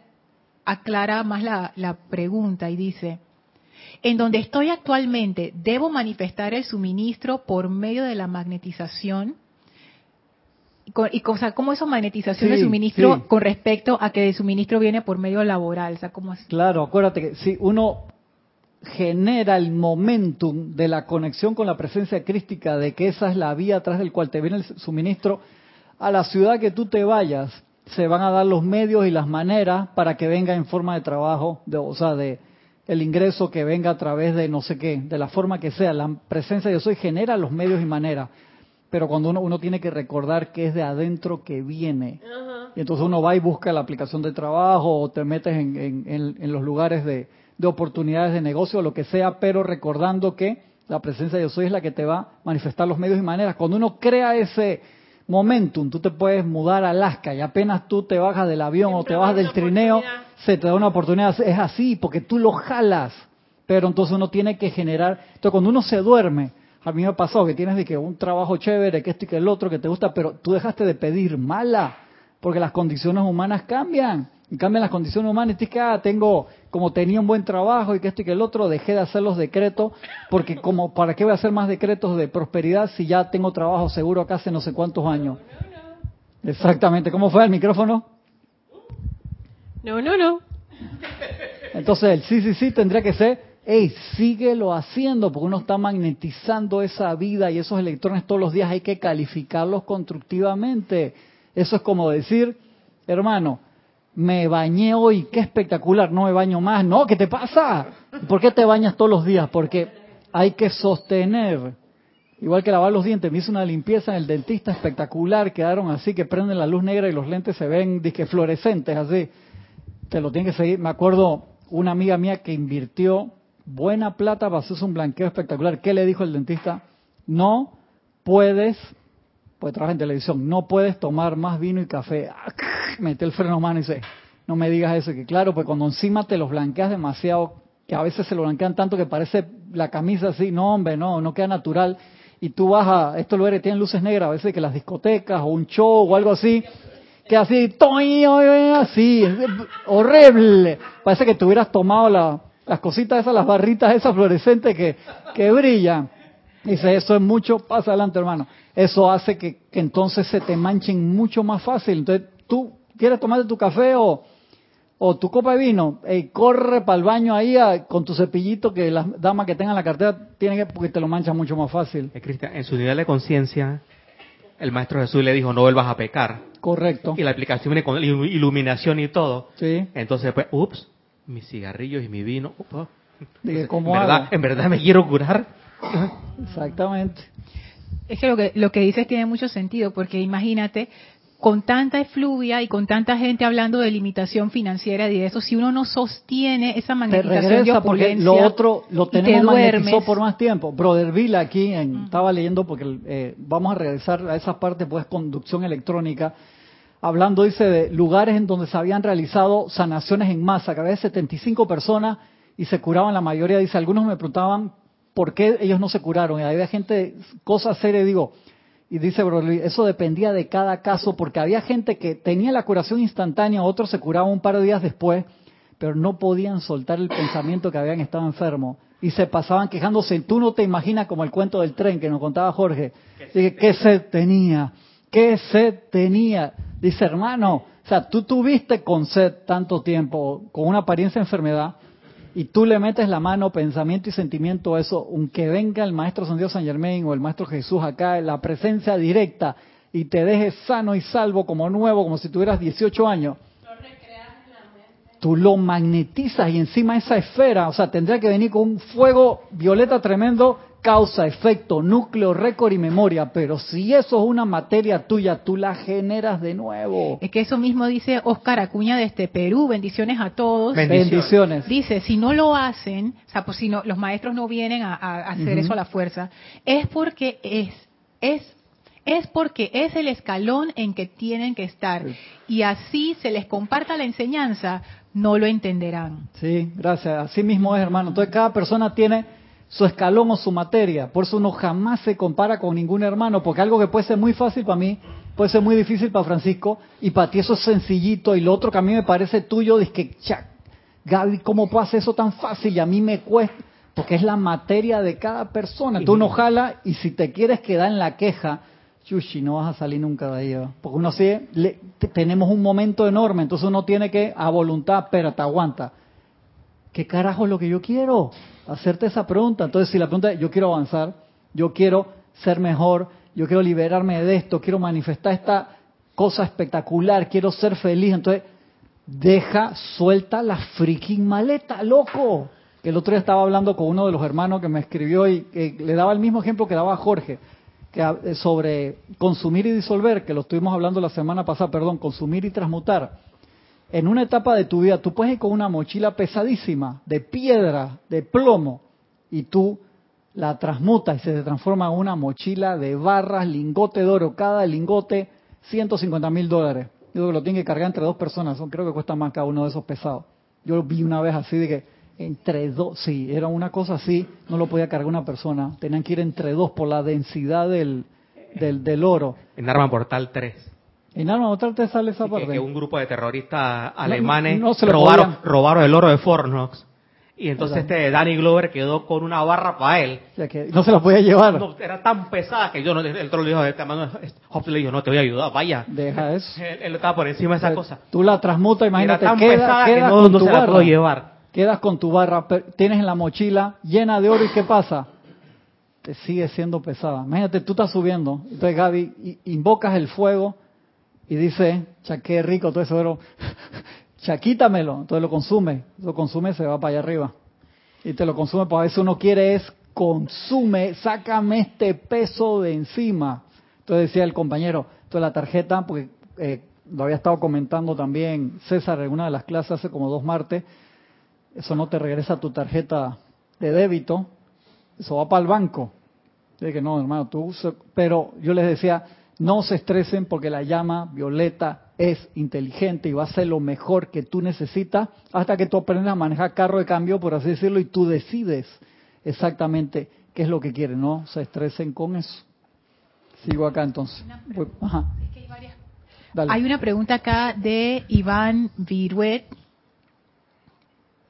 aclara más la, la pregunta y dice, en donde estoy actualmente, ¿debo manifestar el suministro por medio de la magnetización? Y, o sea, ¿cómo eso magnetización Sí, suministro sí. con respecto a que el suministro viene por medio laboral? O sea, ¿cómo es? Claro, acuérdate que si uno genera el momentum de la conexión con la presencia crística, de que esa es la vía atrás del cual te viene el suministro, a la ciudad que tú te vayas, se van a dar los medios y las maneras para que venga en forma de trabajo, de, o sea, de el ingreso que venga a través de no sé qué, de la forma que sea. La presencia de soy genera los medios y maneras. Pero cuando uno, uno tiene que recordar que es de adentro que viene. Y entonces uno va y busca la aplicación de trabajo o te metes en, en- en- en los lugares de, de oportunidades de negocio o lo que sea, pero recordando que la presencia de yo soy es la que te va a manifestar los medios y maneras. Cuando uno crea ese momentum, tú te puedes mudar a Alaska y apenas tú te bajas del avión o te bajas del trineo, se te da una oportunidad. Es así, porque tú lo jalas. Pero entonces uno tiene que generar. Entonces, cuando uno se duerme, a mí me pasado que tienes de que un trabajo chévere, que esto y que el otro, que te gusta, pero tú dejaste de pedir mala, porque las condiciones humanas cambian. Y cambian las condiciones humanas y tú dices que, ah, tengo, como tenía un buen trabajo y que esto y que el otro, dejé de hacer los decretos, porque como, ¿para qué voy a hacer más decretos de prosperidad si ya tengo trabajo seguro acá hace no sé cuántos años? Exactamente. ¿Cómo fue el micrófono? No, no, no. Entonces el sí, sí, sí tendría que ser, hey, síguelo haciendo, porque uno está magnetizando esa vida y esos electrones todos los días hay que calificarlos constructivamente. Eso es como decir, hermano, me bañé hoy, qué espectacular, no me baño más. No, ¿qué te pasa? ¿Por qué te bañas todos los días? Porque hay que sostener. Igual que lavar los dientes, me hizo una limpieza en el dentista espectacular, quedaron así que prenden la luz negra y los lentes se ven disque fluorescentes así te lo tienen que seguir. Me acuerdo una amiga mía que invirtió buena plata para hacerse un blanqueo espectacular. ¿Qué le dijo el dentista? No puedes, pues trabaja en televisión, no puedes tomar más vino y café. Mete el freno mano y dice, no me digas eso, que claro, pues cuando encima te los blanqueas demasiado, que a veces se lo blanquean tanto que parece la camisa así, no hombre, no, no queda natural. Y tú vas a, estos lugares tienen luces negras, a veces que las discotecas o un show o algo así, que así, así, horrible. Parece que tuvieras tomado la- las cositas esas, las barritas esas fluorescentes que, que brillan. Dice, eso es mucho, pasa adelante hermano. Eso hace que, que entonces se te manchen mucho más fácil. Entonces, tú quieres tomarte tu café o, o tu copa de vino, ey, corre para el baño ahí a- con tu cepillito que las damas que tengan la cartera tienen que, porque te lo manchan mucho más fácil. Eh, Cristian, en su nivel de conciencia, el Maestro Jesús le dijo, no vuelvas a pecar. Correcto. Y la aplicación viene con ilu- iluminación y todo. Sí. Entonces, pues, ups, mis cigarrillos y mi vino. upa. Dije, en, ¿cómo verdad, hago? en verdad me quiero curar. Exactamente. Es que lo que lo que dices tiene mucho sentido, porque imagínate, con tanta efluvia y con tanta gente hablando de limitación financiera y de eso, si uno no sostiene esa magnetización de porque lo otro lo tenemos magnetizado por más tiempo. Brother Bill aquí en- estaba leyendo porque eh, vamos a regresar a esa parte pues conducción electrónica. Hablando dice de lugares en donde se habían realizado sanaciones en masa, que había 75 personas y se curaban la mayoría. Dice, algunos me preguntaban por qué ellos no se curaron. Y había gente, cosas serias, digo, y dice Bill, eso dependía de cada caso porque había gente que tenía la curación instantánea, otros se curaban un par de días después pero no podían soltar el pensamiento que habían estado enfermos y se pasaban quejándose. Tú no te imaginas como el cuento del tren que nos contaba Jorge. Dije, ¿qué sed tenía? ¿Qué sed tenía? Dice, hermano, o sea, tú tuviste con sed tanto tiempo, con una apariencia de enfermedad, y tú le metes la mano, pensamiento y sentimiento a eso, aunque venga el Maestro San Dios San Germain o el Maestro Jesús acá, la presencia directa, y te dejes sano y salvo como nuevo, como si tuvieras 18 años, tú lo magnetizas y encima esa esfera, o sea, tendría que venir con un fuego violeta tremendo causa, efecto, núcleo, récord y memoria, pero si eso es una materia tuya, tú la generas de nuevo. Es que eso mismo dice Oscar Acuña desde Perú, bendiciones a todos. Bendiciones. Dice, si no lo hacen, o sea, pues si no, los maestros no vienen a, a hacer eso a la fuerza, es porque es, es, es porque es el escalón en que tienen que estar. Y así se les comparta la enseñanza, no lo entenderán. Sí, gracias. Así mismo es, hermano. Entonces cada persona tiene su escalón o su materia. Por eso uno jamás se compara con ningún hermano, porque algo que puede ser muy fácil para mí, puede ser muy difícil para Francisco, y para ti eso es sencillito, y lo otro que a mí me parece tuyo, es que, cha, Gaby, ¿cómo puedo hacer eso tan fácil? Y a mí me cuesta, porque es la materia de cada persona. Tú uno jala, y si te quieres quedar en la queja, Chuchi, no vas a salir nunca de ahí. ¿va? Porque uno sí, le- te- tenemos un momento enorme, entonces uno tiene que, a voluntad, espérate, aguanta. ¿Qué carajo es lo que yo quiero? Hacerte esa pregunta. Entonces, si la pregunta es, yo quiero avanzar, yo quiero ser mejor, yo quiero liberarme de esto, quiero manifestar esta cosa espectacular, quiero ser feliz, entonces, deja, suelta la freaking maleta, loco. El otro día estaba hablando con uno de los hermanos que me escribió y que le daba el mismo ejemplo que daba Jorge, que eh, sobre consumir y disolver, que lo estuvimos hablando la semana pasada, perdón, consumir y transmutar en una etapa de tu vida tú puedes ir con una mochila pesadísima, de piedra, de plomo, y tú la transmutas y se te transforma en una mochila de barras, lingote de oro, cada lingote 150 mil dólares. Yo creo que lo tienen que cargar entre dos personas, son- creo que cuesta más cada uno de esos pesados. Yo lo vi una vez así de que entre dos, sí, era una cosa así, no lo podía cargar una persona, tenían que ir entre dos por la densidad del, del, del oro. En Arma Portal 3. En Mortal te sale esa parte. que un grupo de terroristas alemanes no se lo robaron, podían. robaron el oro de Fornox. Y entonces este Danny Glover quedó con una barra para él. O sea, que no se lo podía llevar. No, era tan pesada que yo no, el otro le dijo, este mano, Hobbes le dijo, no te voy a ayudar, vaya. Deja eso. Él, él estaba por encima de esa cosa. Tú la transmutas, imagínate, era tan queda- pesada que no, no se la puedo llevar. Quedas con tu barra, tienes en la mochila llena de oro y ¿qué pasa? Te sigue siendo pesada. Imagínate, tú estás subiendo, entonces Gaby, invocas el fuego y dice, cha, qué rico todo cha, quítamelo. Entonces lo consume, lo consume se va para allá arriba. Y te lo consume, pues a veces uno quiere es, consume, sácame este peso de encima. Entonces decía el compañero, entonces la tarjeta, porque eh, lo había estado comentando también César en una de las clases hace como dos martes, eso no te regresa tu tarjeta de débito, eso va para el banco. Dije, no, hermano, tú pero yo les decía, no se estresen porque la llama violeta es inteligente y va a ser lo mejor que tú necesitas hasta que tú aprendas a manejar carro de cambio, por así decirlo, y tú decides exactamente qué es lo que quieres, no se estresen con eso. Sigo acá entonces. Voy- Ajá, Es que hay varias dale. Hay una pregunta acá de Iván Viruet.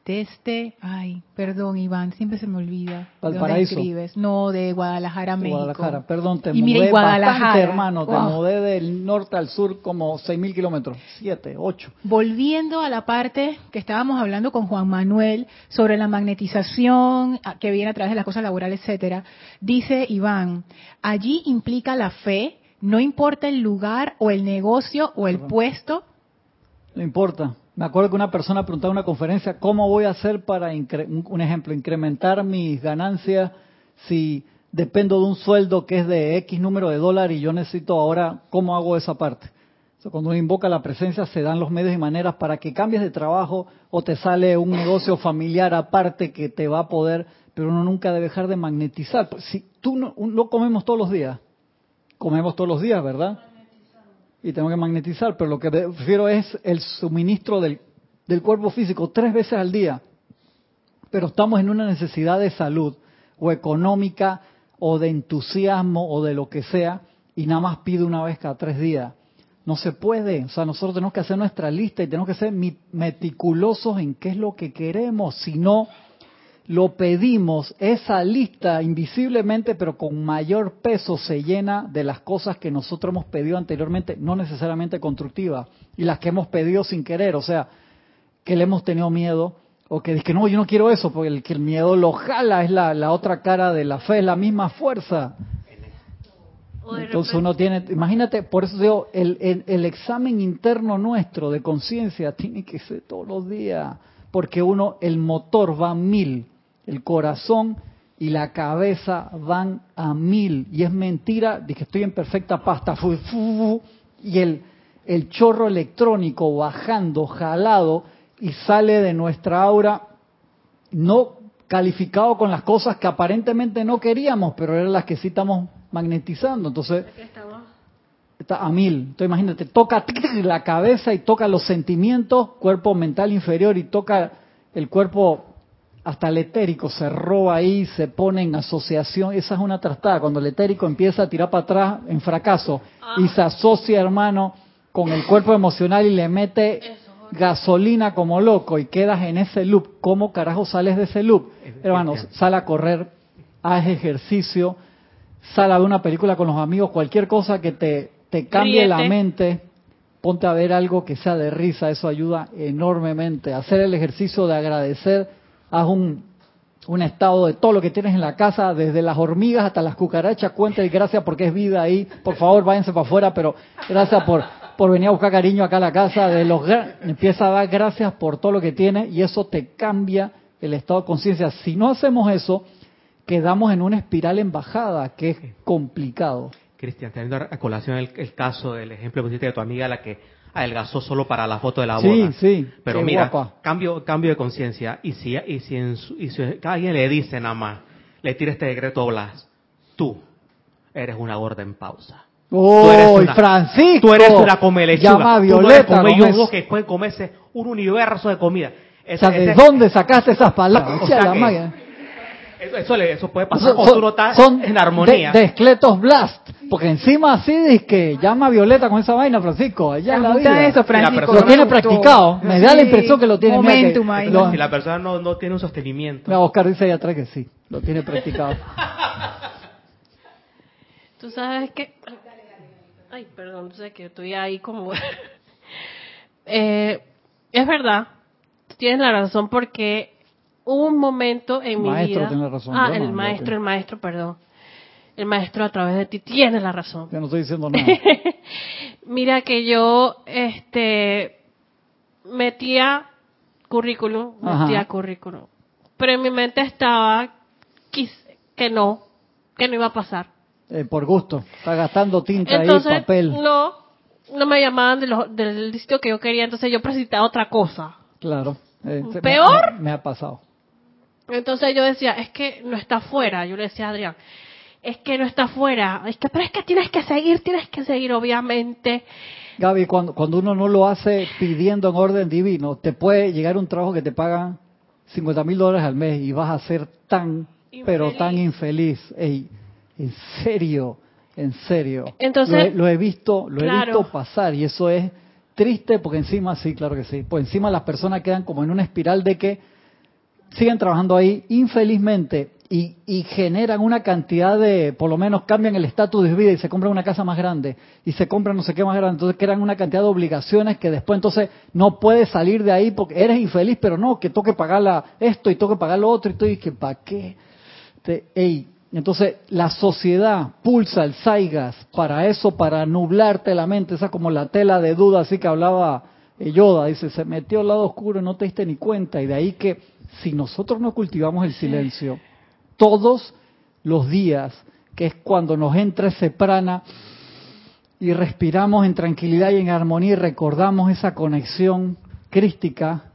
Desde, ay, perdón Iván, siempre se me olvida. ¿De dónde Valparaíso. No, de Guadalajara, México. Guadalajara, perdón, te Y mira, mudé Guadalajara. bastante, hermano, te Wow. mudé del norte al sur como 6.000 kilómetros, 7, 8. Volviendo a la parte que estábamos hablando con Juan Manuel sobre la magnetización que viene a través de las cosas laborales, etcétera, dice Iván, allí implica la fe, no importa el lugar o el negocio o el Perdón. puesto. No importa. Me acuerdo que una persona preguntaba en una conferencia, ¿cómo voy a hacer para, un ejemplo, incrementar mis ganancias si dependo de un sueldo que es de X número de dólares y yo necesito ahora, ¿cómo hago esa parte? Cuando uno invoca la presencia se dan los medios y maneras para que cambies de trabajo o te sale un negocio familiar aparte que te va a poder, pero uno nunca debe dejar de magnetizar. Pues, Si tú no, comemos todos los días, comemos todos los días, ¿verdad? Y tengo que magnetizar, pero lo que prefiero es el suministro del, del cuerpo físico tres veces al día. Pero estamos en una necesidad de salud o económica o de entusiasmo o de lo que sea y nada más pido una vez cada tres días. No se puede, o sea, nosotros tenemos que hacer nuestra lista y tenemos que ser meticulosos en qué es lo que queremos, si no lo pedimos, esa lista invisiblemente, pero con mayor peso, se llena de las cosas que nosotros hemos pedido anteriormente, no necesariamente constructivas, y las que hemos pedido sin querer, o sea, que le hemos tenido miedo, o que dice no, yo no quiero eso, porque el que el miedo lo jala, es la, la otra cara de la fe, es la misma fuerza. Entonces uno tiene, imagínate, por eso digo, el, el, el examen interno nuestro de conciencia tiene que ser todos los días, porque uno, el motor va a mil, el corazón y la cabeza van a mil. Y es mentira, dije estoy en perfecta pasta, y el, el chorro electrónico bajando, jalado, y sale de nuestra aura no calificado con las cosas que aparentemente no queríamos, pero eran las que sí estamos magnetizando. Entonces, está a mil. Entonces, imagínate, toca la cabeza y toca los sentimientos, cuerpo mental inferior y toca el cuerpo hasta el etérico, se roba ahí, se pone en asociación. Esa es una trastada. Cuando el etérico empieza a tirar para atrás en fracaso y se asocia, hermano, con el cuerpo emocional y le mete gasolina como loco y quedas en ese loop, ¿cómo carajo sales de ese loop? Hermanos, sal a correr, haz ejercicio, sal a ver una película con los amigos, cualquier cosa que te, te cambie la mente, ponte a ver algo que sea de risa, eso ayuda enormemente. Hacer el ejercicio de agradecer, haz un, un estado de todo lo que tienes en la casa, desde las hormigas hasta las cucarachas, cuenta y gracias porque es vida ahí, por favor váyanse para afuera, pero gracias por por venir a buscar cariño acá a la casa, de los empieza a dar gracias por todo lo que tiene y eso te cambia el estado de conciencia. Si no hacemos eso, quedamos en una espiral en bajada, que es complicado. Cristian, teniendo a colación el, caso, el ejemplo que pusiste de tu amiga, la que adelgazó solo para la foto de la boda. Sí, sí. Pero mira, cambio cambio de conciencia. Y si, y si, en y si alguien le dice nada más, le tira este decreto Blas, tú eres una gorda en pausa. ¡Oh, Francisco! Tú eres una come lechuga. Llama a Violeta. Tú eres come que puede comerse un universo de comida. Ese, o sea, ¿de dónde sacaste esas palabras? O sea, que, eso, eso, puede pasar cuando tú no estás son en armonía. De, de blast. Porque encima así es que llama a Violeta con esa vaina, Francisco. Allá la vida. eso, Francisco. Lo tiene practicado. Me da la impresión que lo tiene. Momentum ahí. Si la persona no, no tiene un sostenimiento. Mira, Oscar dice ahí atrás que sí. Lo tiene practicado. Tú sabes que Ay, perdón, sé que estoy ahí como... eh, es verdad, tienes la razón porque hubo un momento en mi vida... Tiene razón, ah, el maestro, el maestro, perdón. El maestro a través de ti tiene la razón. Yo no estoy diciendo nada. Mira que yo, este, metía currículum, metía currículum. Pero en mi mente estaba que no, que no iba a pasar. Eh, por gusto. Está gastando tinta entonces, ahí, papel. No, no me llamaban del sitio que yo quería, entonces yo presentaba otra cosa. Claro. Eh, ¿Peor? Me, ha pasado. Entonces yo decía, es que no está fuera. Yo le decía a Adrián, es que no está fuera. Es que, pero es que tienes que seguir, tienes que seguir, obviamente. Gaby, cuando, cuando uno no lo hace pidiendo en orden divino, te puede llegar un trabajo que te pagan 50 mil dólares al mes y vas a ser tan, pero tan infeliz. Ey, en serio, en serio. Entonces, lo he, visto, lo he visto pasar y eso es triste porque encima, sí, claro que sí, pues encima las personas quedan como en una espiral de que siguen trabajando ahí infelizmente y, y generan una cantidad de, por lo menos cambian el estatus de vida y se compran una casa más grande y se compran no sé qué más grande, entonces crean una cantidad de obligaciones que después entonces no puedes salir de ahí porque eres infeliz, pero no, que toque pagar esto y toque pagar lo otro y tú dices, ¿para qué? Te, ey, entonces la sociedad pulsa el Saigas para eso, para nublarte la mente, esa como la tela de duda así que hablaba eh, Yoda, dice, se metió al lado oscuro y no te diste ni cuenta. Y de ahí que si nosotros no cultivamos el silencio todos los días, que es cuando nos entra ese prana y respiramos en tranquilidad y en armonía y recordamos esa conexión crística,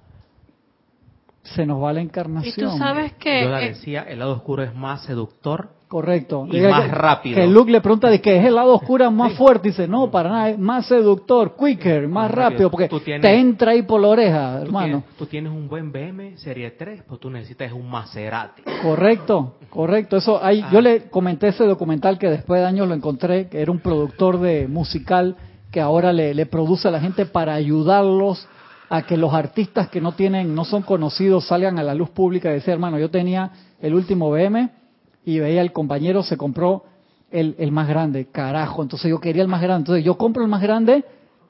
se nos va la encarnación. Y tú sabes que... Yo la decía, el lado oscuro es más seductor. Correcto. Y más rápido. Que Luke le pregunta de que es el lado oscuro más fuerte. Dice, no, para nada, es más seductor, quicker, más, rápido, porque te entra ahí por la oreja, hermano. tú tienes un buen BM Serie 3, pues tú necesitas un Maserati. Correcto, correcto. Eso hay, Yo ah. le comenté ese documental que después de años lo encontré, que era un productor de musical que ahora le, le produce a la gente para ayudarlos a que los artistas que no tienen, no son conocidos, salgan a la luz pública y decir, hermano, yo tenía el último BM y veía el compañero se compró el, el más grande, carajo, entonces yo quería el más grande, entonces yo compro el más grande,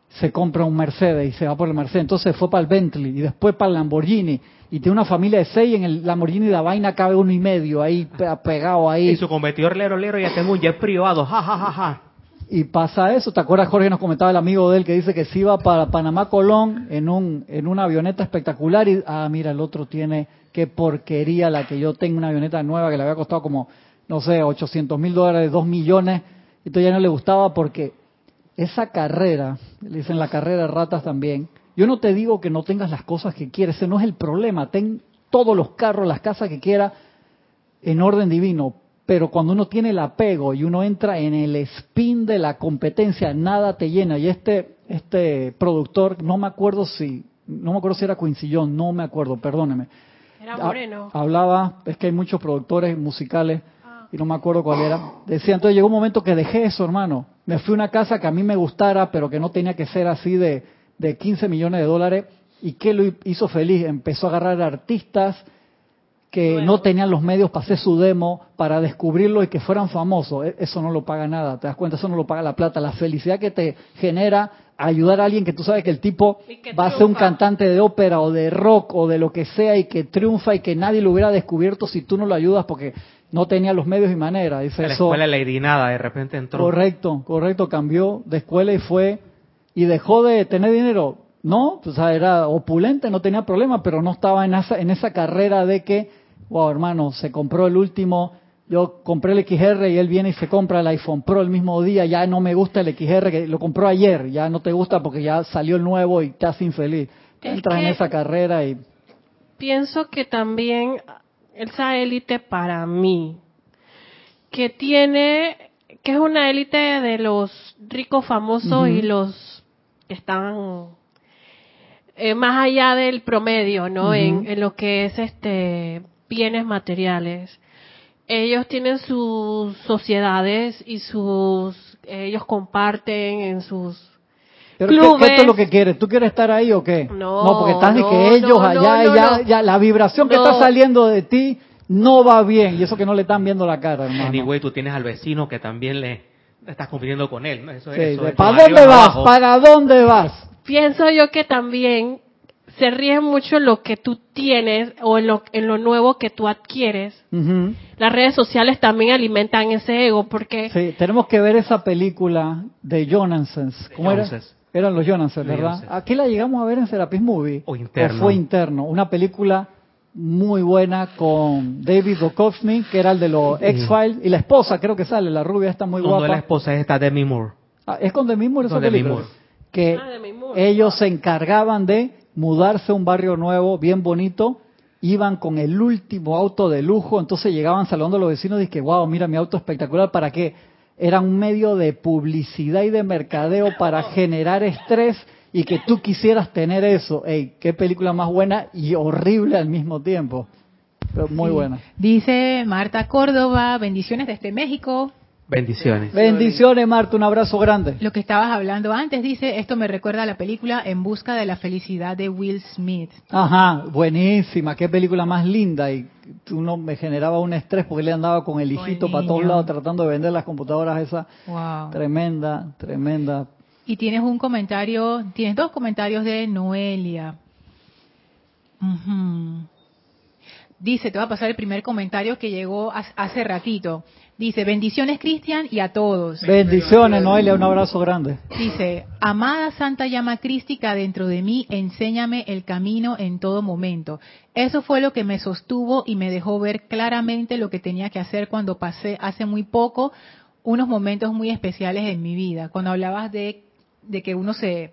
se compra un Mercedes y se va por el Mercedes, entonces fue para el Bentley y después para el Lamborghini y tiene una familia de seis en el Lamborghini la vaina cabe uno y medio ahí pegado ahí. Y su competidor lero lero ya tengo un jet privado, ja ja ja ja. Y pasa eso, ¿te acuerdas Jorge nos comentaba el amigo de él que dice que si iba para Panamá Colón en un en una avioneta espectacular y ah mira el otro tiene qué porquería la que yo tengo una avioneta nueva que le había costado como no sé 800 mil dólares, 2 millones, y ya no le gustaba porque esa carrera, le dicen la carrera de ratas también, yo no te digo que no tengas las cosas que quieres, ese no es el problema, ten todos los carros, las casas que quieras en orden divino, pero cuando uno tiene el apego y uno entra en el spin de la competencia, nada te llena. Y este, este productor, no me acuerdo si, no me acuerdo si era Quincy no me acuerdo, perdóneme. Era moreno. Hablaba, es que hay muchos productores musicales y no me acuerdo cuál era. Decía, entonces llegó un momento que dejé eso, hermano. Me fui a una casa que a mí me gustara, pero que no tenía que ser así de, de 15 millones de dólares. ¿Y qué lo hizo feliz? Empezó a agarrar artistas que no tenían los medios para hacer su demo, para descubrirlo y que fueran famosos. E, eso no lo paga nada, te das cuenta, eso no lo paga la plata. La felicidad que te genera ayudar a alguien que tú sabes que el tipo va a ser un cantante de ópera o de rock o de lo que sea y que triunfa y que nadie lo hubiera descubierto si tú no lo ayudas porque no tenía los medios y manera. Dice la eso. escuela Lady Nada de repente entró. Correcto, correcto, cambió de escuela y fue y dejó de tener dinero. No, o sea, era opulente, no tenía problema, pero no estaba en esa, en esa carrera de que, wow, hermano, se compró el último, yo compré el XR y él viene y se compra el iPhone Pro el mismo día, ya no me gusta el XR, que lo compró ayer, ya no te gusta porque ya salió el nuevo y estás infeliz. Entras en esa carrera y... Pienso que también esa élite para mí, que tiene, que es una élite de los ricos famosos y los que están eh, más allá del promedio, ¿no? En lo que es este bienes materiales. Ellos tienen sus sociedades y sus, ellos comparten en sus Pero ¿qué, Clubes. qué es lo que quieres? ¿Tú quieres estar ahí o qué? No, porque estás de no, que ellos no, allá, no, y ya, no. ya la vibración que No. está saliendo de ti no va bien. Y eso que no le están viendo la cara, hermano. Anyway, tú tienes al vecino que también le estás compitiendo con él. ¿no? Eso, Sí, eso ¿Para dónde vas? abajo. ¿Para dónde vas? pienso yo que también se ríe mucho en lo que tú tienes o en lo, en lo nuevo que tú adquieres. Las redes sociales también alimentan ese ego porque Sí, tenemos que ver esa película de Jonassens. ¿Cómo era? Eran los Jonassens, ¿verdad? Aquí la llegamos a ver en Serapis Movie. O interno. fue interno. Una película muy buena con David Duchovny, que era el de los X-Files, y la esposa creo que sale, la rubia está muy no, no guapa. es la esposa, es esta Demi Moore. Ah, es con Demi Moore esa Demi película. Moore. Que Ah, Demi Moore. ellos se encargaban de mudarse a un barrio nuevo, bien bonito, iban con el último auto de lujo, entonces llegaban saludando a los vecinos y que wow, mira mi auto espectacular, ¿para qué? Era un medio de publicidad y de mercadeo para generar estrés y que tú quisieras tener eso. Ey, qué película más buena y horrible al mismo tiempo. Pero muy Sí. buena. Dice Marta Córdoba, bendiciones desde México. Bendiciones. Bendiciones, Marta, un abrazo grande. Lo que estabas hablando antes dice, esto me recuerda a la película En busca de la felicidad de Will Smith. Ajá, buenísima, qué película más linda y uno me generaba un estrés porque le andaba con el hijito Buen para todos lados tratando de vender las computadoras esas. Wow. Tremenda, tremenda. Y tienes un comentario, tienes dos comentarios de Noelia. Dice, te voy a pasar el primer comentario que llegó ha- hace ratito. Dice, bendiciones Cristian y a todos. Bendiciones, Noelia, un abrazo grande. Dice, amada Santa Llama Crística dentro de mí, enséñame el camino en todo momento. Eso fue lo que me sostuvo y me dejó ver claramente lo que tenía que hacer cuando pasé hace muy poco unos momentos muy especiales en mi vida. Cuando hablabas de, de que uno se,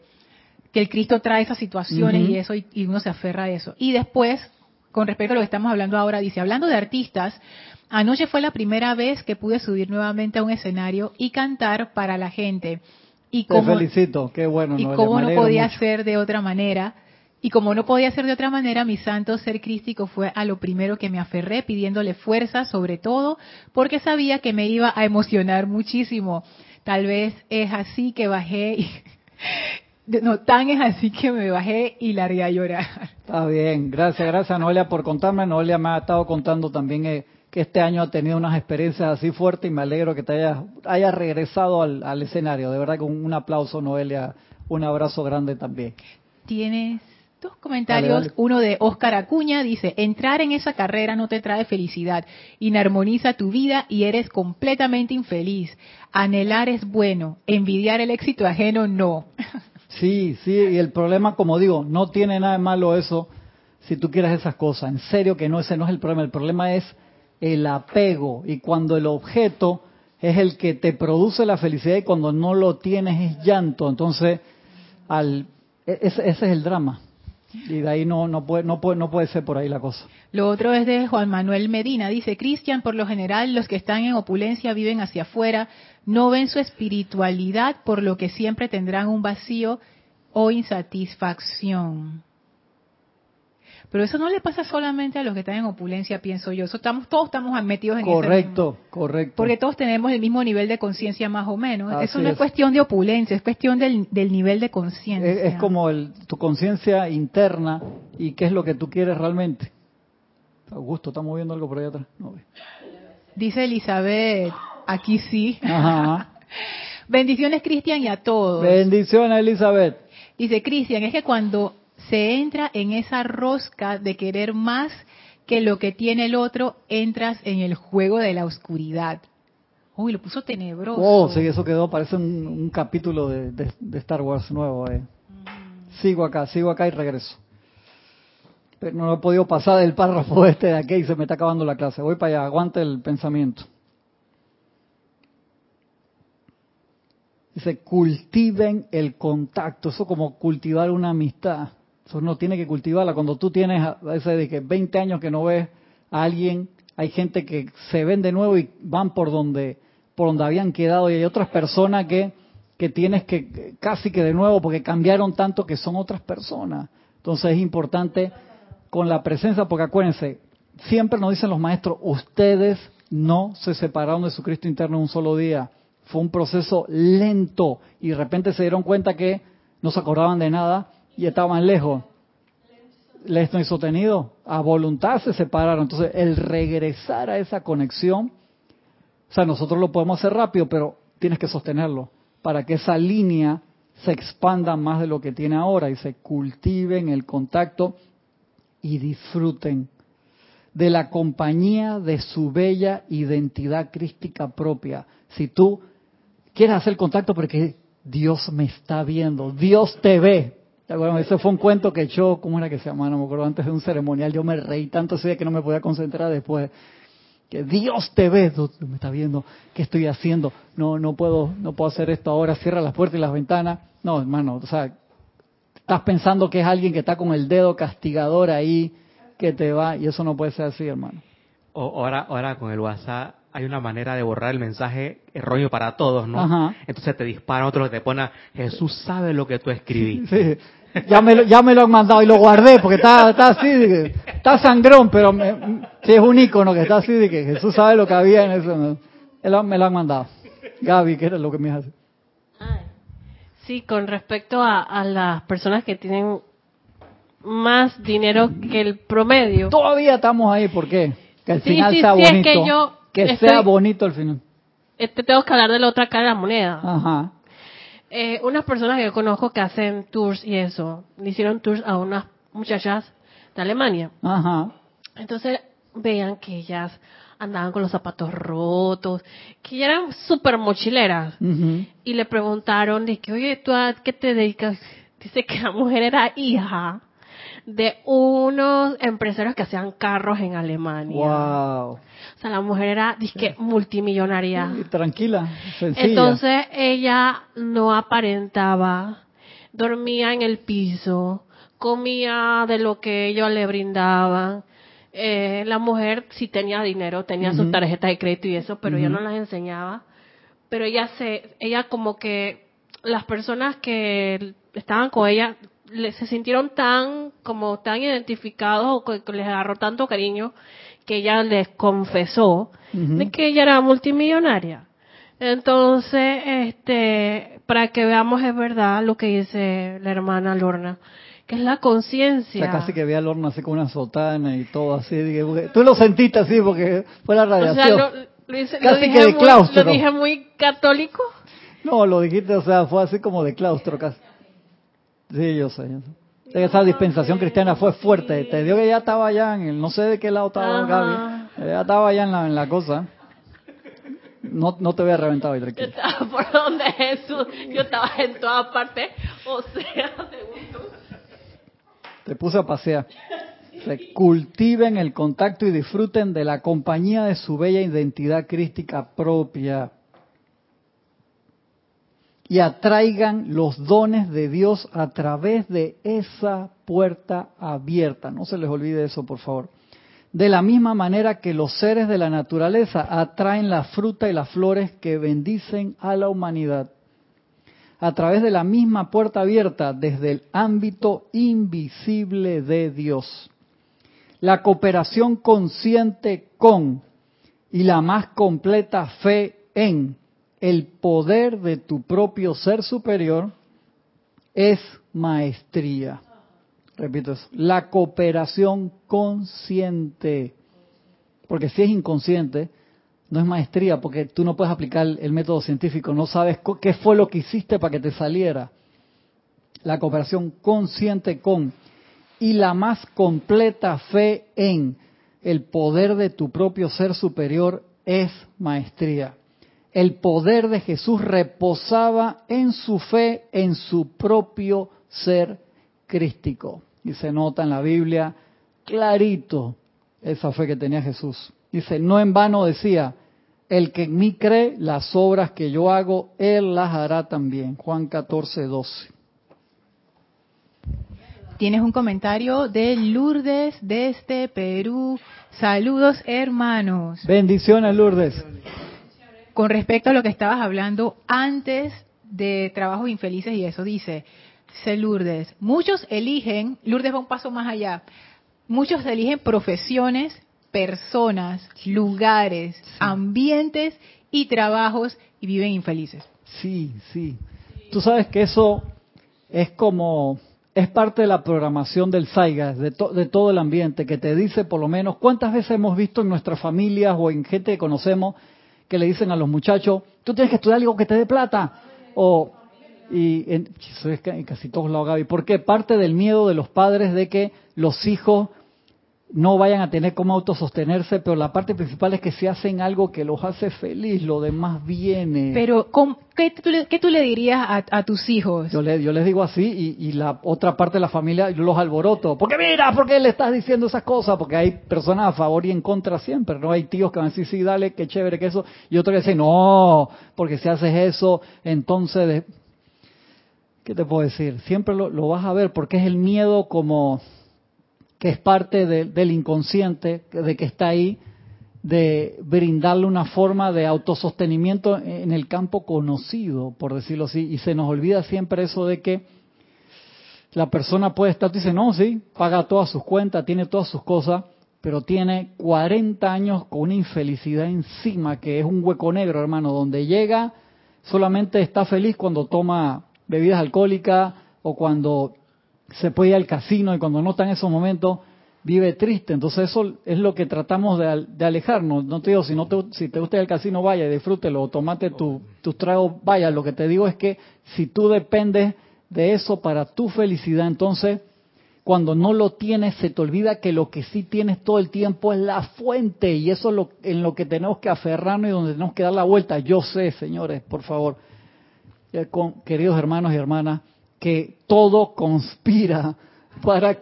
que el Cristo trae esas situaciones y eso, y, y uno se aferra a eso. Y después, con respecto a lo que estamos hablando ahora, dice, hablando de artistas, anoche fue la primera vez que pude subir nuevamente a un escenario y cantar para la gente. Y Te como, felicito, qué bueno, y como no podía mucho. ser de otra manera, y como no podía ser de otra manera, mi santo ser crístico fue a lo primero que me aferré, pidiéndole fuerza, sobre todo porque sabía que me iba a emocionar muchísimo. Tal vez es así que bajé, y, no, tan es así que me bajé y largué a llorar. Está bien, gracias, gracias Noelia por contarme. Noelia me ha estado contando también eh, que este año ha tenido unas experiencias así fuertes y me alegro que te hayas, hayas regresado al, al escenario. De verdad que un, aplauso Noelia, un abrazo grande también. ¿Tienes dos comentarios. Dale, dale. Uno de Oscar Acuña dice, entrar en esa carrera no te trae felicidad, inarmoniza tu vida y eres completamente infeliz. Anhelar es bueno, envidiar el éxito ajeno no. Sí, sí, y el problema, como digo, no tiene nada de malo eso si tú quieres esas cosas. En serio que no, ese no es el problema. El problema es el apego. Y cuando el objeto es el que te produce la felicidad y cuando no lo tienes es llanto. Entonces, al, e- ese, ese es el drama. Y de ahí no, no, puede, no, puede, no puede ser por ahí la cosa. Lo otro es de Juan Manuel Medina. Dice, Cristian, por lo general los que están en opulencia viven hacia afuera, no ven su espiritualidad, por lo que siempre tendrán un vacío o insatisfacción. Pero eso no le pasa solamente a los que están en opulencia, pienso yo. Eso estamos, todos estamos metidos en ese mismo- Correcto, correcto. Porque todos tenemos el mismo nivel de conciencia más o menos. Así Eso no es. es. cuestión de opulencia, es cuestión del, del nivel de conciencia. es, es como el, tu conciencia interna y qué es lo que tú quieres realmente. Augusto, ¿está moviendo algo por ahí atrás? No. Dice Elizabeth, aquí sí. Ajá. Bendiciones, Cristian, y a todos. Bendiciones, Elizabeth. Dice Cristian, es que cuando se entra en esa rosca de querer más que lo que tiene el otro, entras en el juego de la oscuridad. Uy, lo puso tenebroso. Oh, sí, eso quedó, parece un, un capítulo de, de- de Star Wars nuevo. eh. Sigo acá, sigo acá y regreso. Pero no he podido pasar del párrafo este de aquí y se me está acabando la clase. Voy para allá, aguante el pensamiento. Dice, cultiven el contacto. Eso como cultivar una amistad. Eso uno tiene que cultivarla. Cuando tú tienes a veces de que 20 años que no ves a alguien, hay gente que se ven de nuevo y van por donde, por donde habían quedado. Y hay otras personas que, que tienes que que casi que de nuevo, porque cambiaron tanto que son otras personas. Entonces es importante con la presencia, porque acuérdense, siempre nos dicen los maestros, ustedes no se separaron de su Cristo interno en un solo día. Fue un proceso lento y de repente se dieron cuenta que no se acordaban de nada y estaban lejos. Lento y sostenido, a voluntad se separaron. Entonces, el regresar a esa conexión, o sea, nosotros lo podemos hacer rápido, pero tienes que sostenerlo para que esa línea se expanda más de lo que tiene ahora y se cultiven el contacto y disfruten de la compañía de su bella identidad crística propia. Si tú quieres hacer contacto porque Dios me está viendo, Dios te ve. ¿Te acuerdas? Ese fue un cuento que echó, ¿cómo era que se llama? No me acuerdo, antes de un ceremonial. Yo me reí tanto ese día que no me podía concentrar después. Que Dios te ve, me está viendo, ¿qué estoy haciendo? No, no puedo, no puedo hacer esto ahora, cierra las puertas y las ventanas. No, hermano, o sea, estás pensando que es alguien que está con el dedo castigador ahí, que te va, y eso no puede ser así, hermano. O- ahora, ahora con el WhatsApp hay una manera de borrar el mensaje erróneo para todos, ¿no? Ajá. Entonces te disparan otro que te pone, Jesús sabe lo que tú escribiste. Sí, ya me, lo, ya me lo han mandado y lo guardé porque está, está así, de que- está sangrón, pero me- sí, es un icono que está así de que Jesús sabe lo que había en eso. ¿no? Él me lo han mandado. Gaby, que era lo que me hace. Sí, con respecto a, a las personas que tienen más dinero que el promedio. Todavía estamos ahí, ¿por qué? Que el Sí, final sí, sea sí, es que yo estoy- sea bonito el final. Este, tengo que hablar de la otra cara de la moneda. Ajá. Eh, unas personas que yo conozco que hacen tours y eso, le hicieron tours a unas muchachas de Alemania. Ajá. Entonces vean que ellas andaban con los zapatos rotos, que ya eran súper mochileras. ujú. Y le preguntaron de que, oye, ¿tú a qué te dedicas? Dice que la mujer era hija de unos empresarios que hacían carros en Alemania. Wow. O sea, la mujer era, disque, multimillonaria. Y tranquila, sencilla. Entonces ella no aparentaba, dormía en el piso, comía de lo que ellos le brindaban. Eh, la mujer sí tenía dinero, tenía sus Ujú. tarjetas de crédito y eso, pero ella Ujú. no las enseñaba. Pero ella se, ella como que las personas que estaban con ella se sintieron tan como tan identificados o que, les agarró tanto cariño que ella les confesó de que ella era multimillonaria. Entonces, este, para que veamos es verdad lo que dice la hermana Lorna, que es la O conciencia. sea, casi que vi al horno así con una sotana y todo así. Tú lo sentiste así porque fue la o radiación. sea, lo, lo hice- lo Casi dije que de muy, claustro. lo dije muy católico. No, lo dijiste, o sea, fue así como de claustro casi. Sí, yo sé. Esa dispensación cristiana fue fuerte. Te dio que ya estaba allá en el, no sé de qué lado estaba Ajá. Gaby. Ya estaba allá en la, en la cosa. No, no te voy a reventar hoy, Yo tranquilo. estaba por donde Jesús, yo estaba en todas partes, o sea, según tú. Te puse a pasear. Se cultiven el contacto y disfruten de la compañía de su bella identidad crística propia. Y atraigan los dones de Dios a través de esa puerta abierta. No se les olvide eso, por favor. De la misma manera que los seres de la naturaleza atraen la fruta y las flores que bendicen a la humanidad a través de la misma puerta abierta desde el ámbito invisible de Dios. La cooperación consciente con y la más completa fe en el poder de tu propio ser superior es maestría. Repito eso, la cooperación consciente. Porque si es inconsciente, no es maestría, porque tú no puedes aplicar el método científico, no sabes qué fue lo que hiciste para que te saliera. La cooperación consciente con y la más completa fe en el poder de tu propio ser superior es maestría. El poder de Jesús reposaba en su fe en su propio ser crístico. Y se nota en la Biblia clarito esa fe que tenía Jesús. Dice, no en vano decía, el que en mí cree, las obras que yo hago, él las hará también. Juan 14, 12. Tienes un comentario de Lourdes desde Perú. Saludos, hermanos. Bendiciones, Lourdes. Con respecto a lo que estabas hablando antes de trabajos infelices y eso, dice, dice Lourdes, muchos eligen, Lourdes va un paso más allá, muchos eligen profesiones, personas, lugares, ambientes y trabajos y viven infelices. Sí, sí. Tú sabes que eso es como, es parte de la programación del Saigas, de, to- de todo el ambiente, que te dice por lo menos cuántas veces hemos visto en nuestras familias o en gente que conocemos que le dicen a los muchachos, tú tienes que estudiar algo que te dé plata. O, y en, en casi todos lados, Gaby. Porque parte del miedo de los padres de que los hijos no vayan a tener cómo autosostenerse, pero la parte principal es que si hacen algo que los hace feliz, lo demás viene. Pero, ¿cómo- ¿qué tú, le- qué tú le dirías a, a tus hijos? Yo, le, yo les digo así y, y la otra parte de la familia yo los alboroto. Porque mira, ¿por qué le estás diciendo esas cosas? Porque hay personas a favor y en contra siempre. No hay tíos que van a decir, sí, dale, qué chévere que eso. Y otros que dicen, no, porque si haces eso, entonces... ¿Qué te puedo decir? Siempre lo, lo vas a ver porque es el miedo como que es parte de- del inconsciente, de que está ahí, de brindarle una forma de autosostenimiento en el campo conocido, por decirlo así, y se nos olvida siempre eso de que la persona puede estar, tú dices, no, sí, paga todas sus cuentas, tiene todas sus cosas, pero tiene 40 años con una infelicidad encima, que es un hueco negro, hermano, donde llega, solamente está feliz cuando toma bebidas alcohólicas o cuando se puede ir al casino y cuando no está en esos momentos vive triste. Entonces eso es lo que tratamos de, al- de alejarnos. No te digo, si, no te, si te gusta al casino, vaya, disfrútelo, tomate tu, tus tragos, vaya. Lo que te digo es que si tú dependes de eso para tu felicidad, entonces cuando no lo tienes se te olvida que lo que sí tienes todo el tiempo es la fuente y eso es lo, en lo que tenemos que aferrarnos y donde tenemos que dar la vuelta. Yo sé, señores, por favor, eh, queridos hermanos y hermanas, que todo conspira para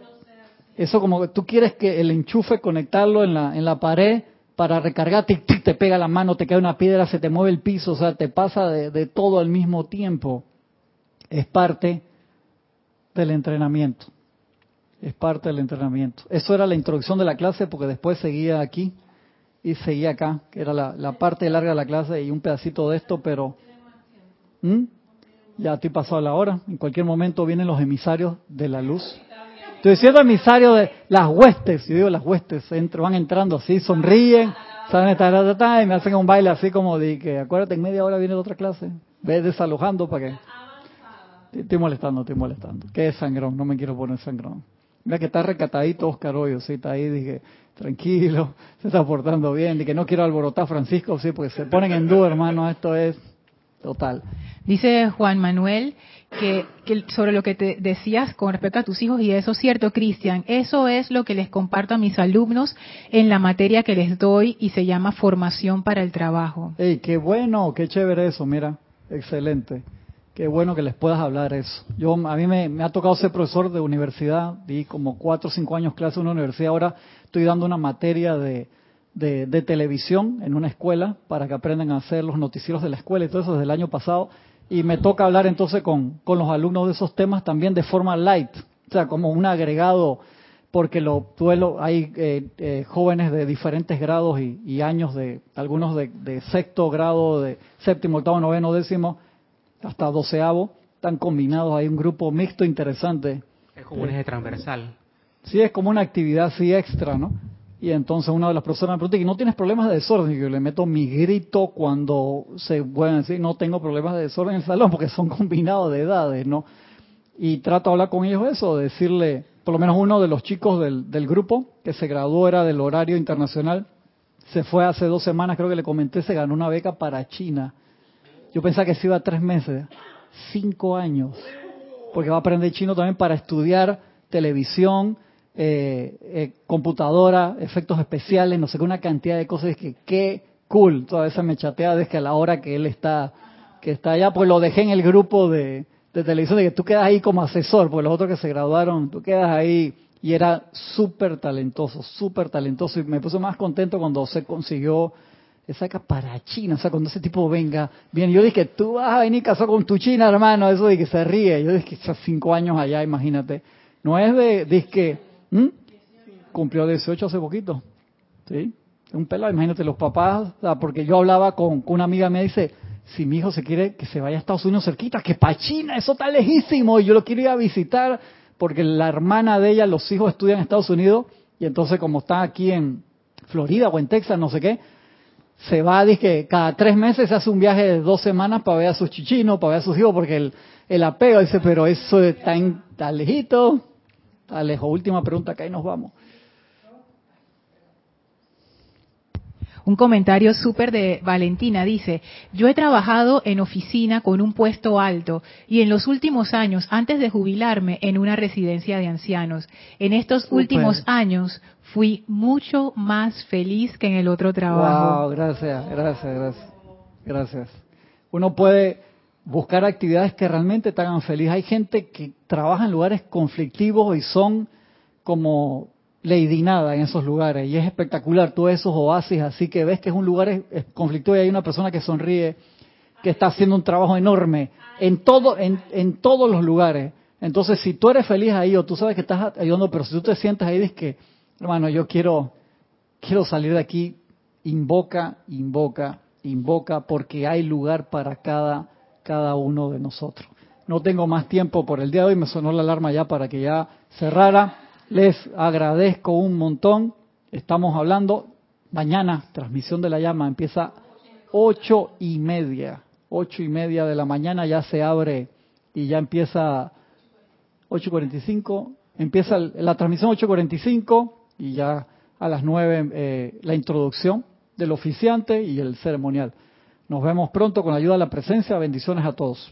eso como que tú quieres que el enchufe conectarlo en la en la pared para recargar tic, tic, te pega la mano, te cae una piedra, se te mueve el piso, o sea, te pasa de, de todo al mismo tiempo. Es parte del entrenamiento. Es parte del entrenamiento. Eso era la introducción de la clase porque después seguía aquí y seguía acá, que era la, parte larga de la clase y un pedacito de esto, pero ¿Mm? Ya estoy pasado la hora. En cualquier momento vienen los emisarios de la luz. Estoy diciendo emisarios de las huestes. Yo digo las huestes. entr- van entrando así, sonríen, saben, ta, ta, y me hacen un baile así como de que, acuérdate, en media hora viene la otra clase. Ves desalojando para que... Estoy molestando, estoy molestando. ¿Qué es sangrón? No me quiero poner sangrón. Mira que está recatadito Oscar Hoyo, sí, está ahí, dije, tranquilo, se está portando bien, de que no quiero alborotar a Francisco, sí, porque se ponen en duda, hermano, esto es total. Dice Juan Manuel que, que sobre lo que te decías con respecto a tus hijos, y eso es cierto, Cristian, eso es lo que les comparto a mis alumnos en la materia que les doy y se llama formación para el trabajo. Ey, qué bueno, qué chévere eso, mira, excelente. Qué bueno que les puedas hablar eso. Yo a mí me, me ha tocado ser profesor de universidad, di como cuatro o cinco años clase en una universidad. Ahora estoy dando una materia de, de, de televisión en una escuela para que aprendan a hacer los noticieros de la escuela y todo eso desde el año pasado. Y me toca hablar entonces con, con los alumnos de esos temas también de forma light, o sea, como un agregado, porque lo duelo, hay eh, eh, jóvenes de diferentes grados y, y años, de algunos de, de sexto grado, de séptimo, octavo, noveno, décimo, hasta doceavo, están combinados, hay un grupo mixto interesante. Es como un eje transversal. Sí, es como una actividad así extra, ¿no? Y entonces una de las profesoras me pregunta, ¿y no tienes problemas de desorden? Y yo le meto mi grito cuando se pueden decir, no tengo problemas de desorden en el salón, porque son combinados de edades, ¿no? Y trato de hablar con ellos eso, de decirle, por lo menos uno de los chicos del, del grupo, que se graduó, era del horario internacional, se fue hace dos semanas, creo que le comenté, se ganó una beca para China. Yo pensaba que se iba tres meses, cinco años, porque va a aprender chino también para estudiar televisión, eh, eh, computadora, efectos especiales, no sé qué, una cantidad de cosas. Que qué cool. Toda esa me chatea desde que a la hora que él está, que está allá, pues lo dejé en el grupo de, de televisión, de que tú quedas ahí como asesor, porque los otros que se graduaron, tú quedas ahí. Y era súper talentoso, súper talentoso. Y me puse más contento cuando se consiguió esa para China, o sea, cuando ese tipo venga, bien, yo dije, tú vas a venir casado con tu China, hermano, eso de que se ríe, yo dije, esos cinco años allá, imagínate, no es de, dije, ¿Mm? Cumplió 18 hace poquito. ¿Sí? Un pelado, imagínate, los papás, porque yo hablaba con, una amiga, me dice, si mi hijo se quiere que se vaya a Estados Unidos cerquita, que para China, eso está lejísimo, y yo lo quiero ir a visitar, porque la hermana de ella, los hijos estudian en Estados Unidos, y entonces como está aquí en Florida o en Texas, no sé qué, se va, dice, cada tres meses se hace un viaje de dos semanas para ver a sus chichinos, para ver a sus hijos, porque el, el apego, dice, pero eso está, está lejito, Alejo, última pregunta, que ahí nos vamos. Un comentario súper de Valentina dice, yo he trabajado en oficina con un puesto alto y en los últimos años, antes de jubilarme, en una residencia de ancianos. En estos super. últimos años fui mucho más feliz que en el otro trabajo. Wow, gracias, gracias, gracias. Gracias. Uno puede buscar actividades que realmente te hagan feliz. Hay gente que trabaja en lugares conflictivos y son como lady nada en esos lugares y es espectacular todos esos oasis así que ves que es un lugar conflictivo y hay una persona que sonríe que está haciendo un trabajo enorme en todo en, todos los lugares entonces si tú eres feliz ahí o tú sabes que estás ayudando pero si tú te sientes ahí dices que hermano yo quiero quiero salir de aquí invoca invoca invoca porque hay lugar para cada cada uno de nosotros. No tengo más tiempo por el día de hoy, me sonó la alarma ya para que ya cerrara. Les agradezco un montón. Estamos hablando, mañana, transmisión de la llama, empieza ocho y media. Ocho y media de la mañana ya se abre y ya empieza 8.45, empieza la transmisión 8.45 y ya a las nueve eh, la introducción del oficiante y el ceremonial. Nos vemos pronto con la ayuda de la presencia. Bendiciones a todos.